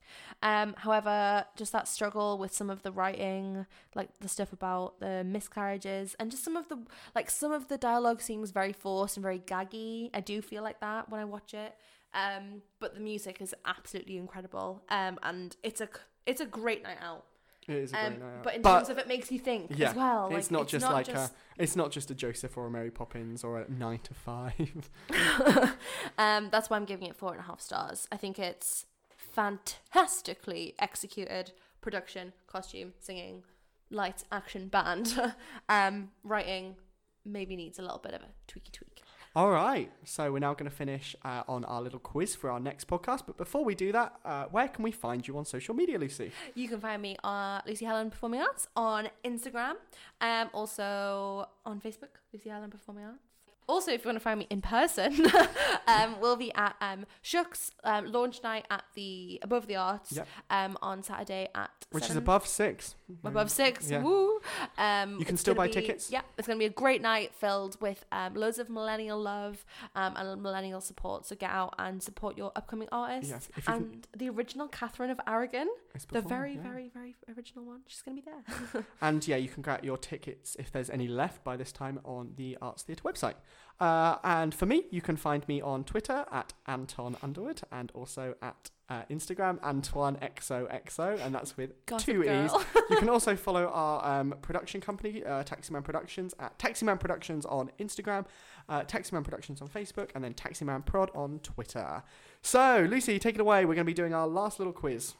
Um, however, just that struggle with some of the writing, like the stuff about the miscarriages, and just some of the like some of the dialogue seems very forced and very gaggy. I do feel like that when I watch it. Um, but the music is absolutely incredible. Um, and it's a it's a great night out. it is a Um, great night out. but in But terms of it makes you think yeah, as well. it's like, not just like a. It's not just a Joseph or a Mary Poppins or a nine to five. um, that's why I'm giving it four and a half stars. I think it's fantastically executed production, costume, singing, lights, action, band. um, writing maybe needs a little bit of a tweaky tweak. All right, so we're now going to finish uh, on our little quiz for our next podcast. But before we do that, uh, where can we find you on social media, Lucy? You can find me on Lucy Helen Performing Arts on Instagram, um, also on Facebook, Lucy Helen Performing Arts. Also, if you want to find me in person, um, we'll be at um, Shucks um, launch night at the Above the Arts Yep. um, on Saturday at Which is above six. above six. Yeah. Woo! Um, You can still buy be- tickets? Yeah, it's going to be a great night filled with um, loads of millennial love um, and millennial support. So get out and support your upcoming artists. Yes, you can- and the original Catherine of Aragon, the very, yeah. very, very original one. She's going to be there. And yeah, you can get your tickets if there's any left by this time on the Arts Theatre website. Uh, and for me, you can find me on Twitter at Anton Underwood and also at uh, Instagram Antoine XOXO, and that's with Gossip two E's. You can also follow our um, production company, uh, Taximan Productions, at Taximan Productions on Instagram, uh, Taximan Productions on Facebook, and then Taximan Prod on Twitter. So, Lucy, take it away. We're going to be doing our last little quiz.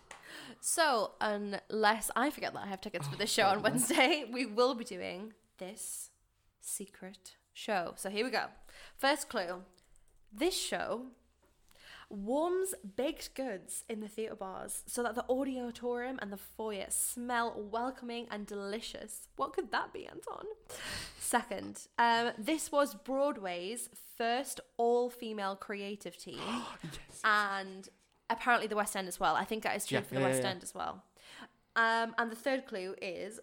So, unless I forget that I have tickets for Oh, this show on Wednesday, we will be doing this secret show. So, here we go. First clue this show warms baked goods in the theatre bars so that the auditorium and the foyer smell welcoming and delicious. What could that be, Anton? Second, um, this was Broadway's first all female creative team Yes. and apparently the West End as well. I think that is true Yeah, for the yeah, West yeah. End as well. Um, and the third clue is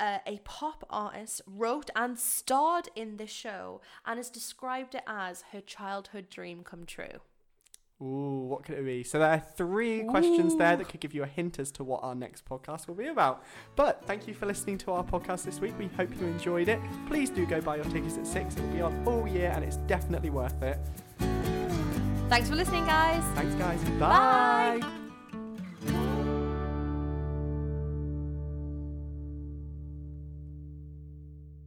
uh, a pop artist wrote and starred in this show and has described it as her childhood dream come true. Ooh, what could it be? So there are three questions there that could give you a hint as to what our next podcast will be about. But thank you for listening to our podcast this week. We hope you enjoyed it. Please do go buy your tickets at six. It will be on all year and it's definitely worth it. Thanks for listening, guys. Thanks, guys. Bye.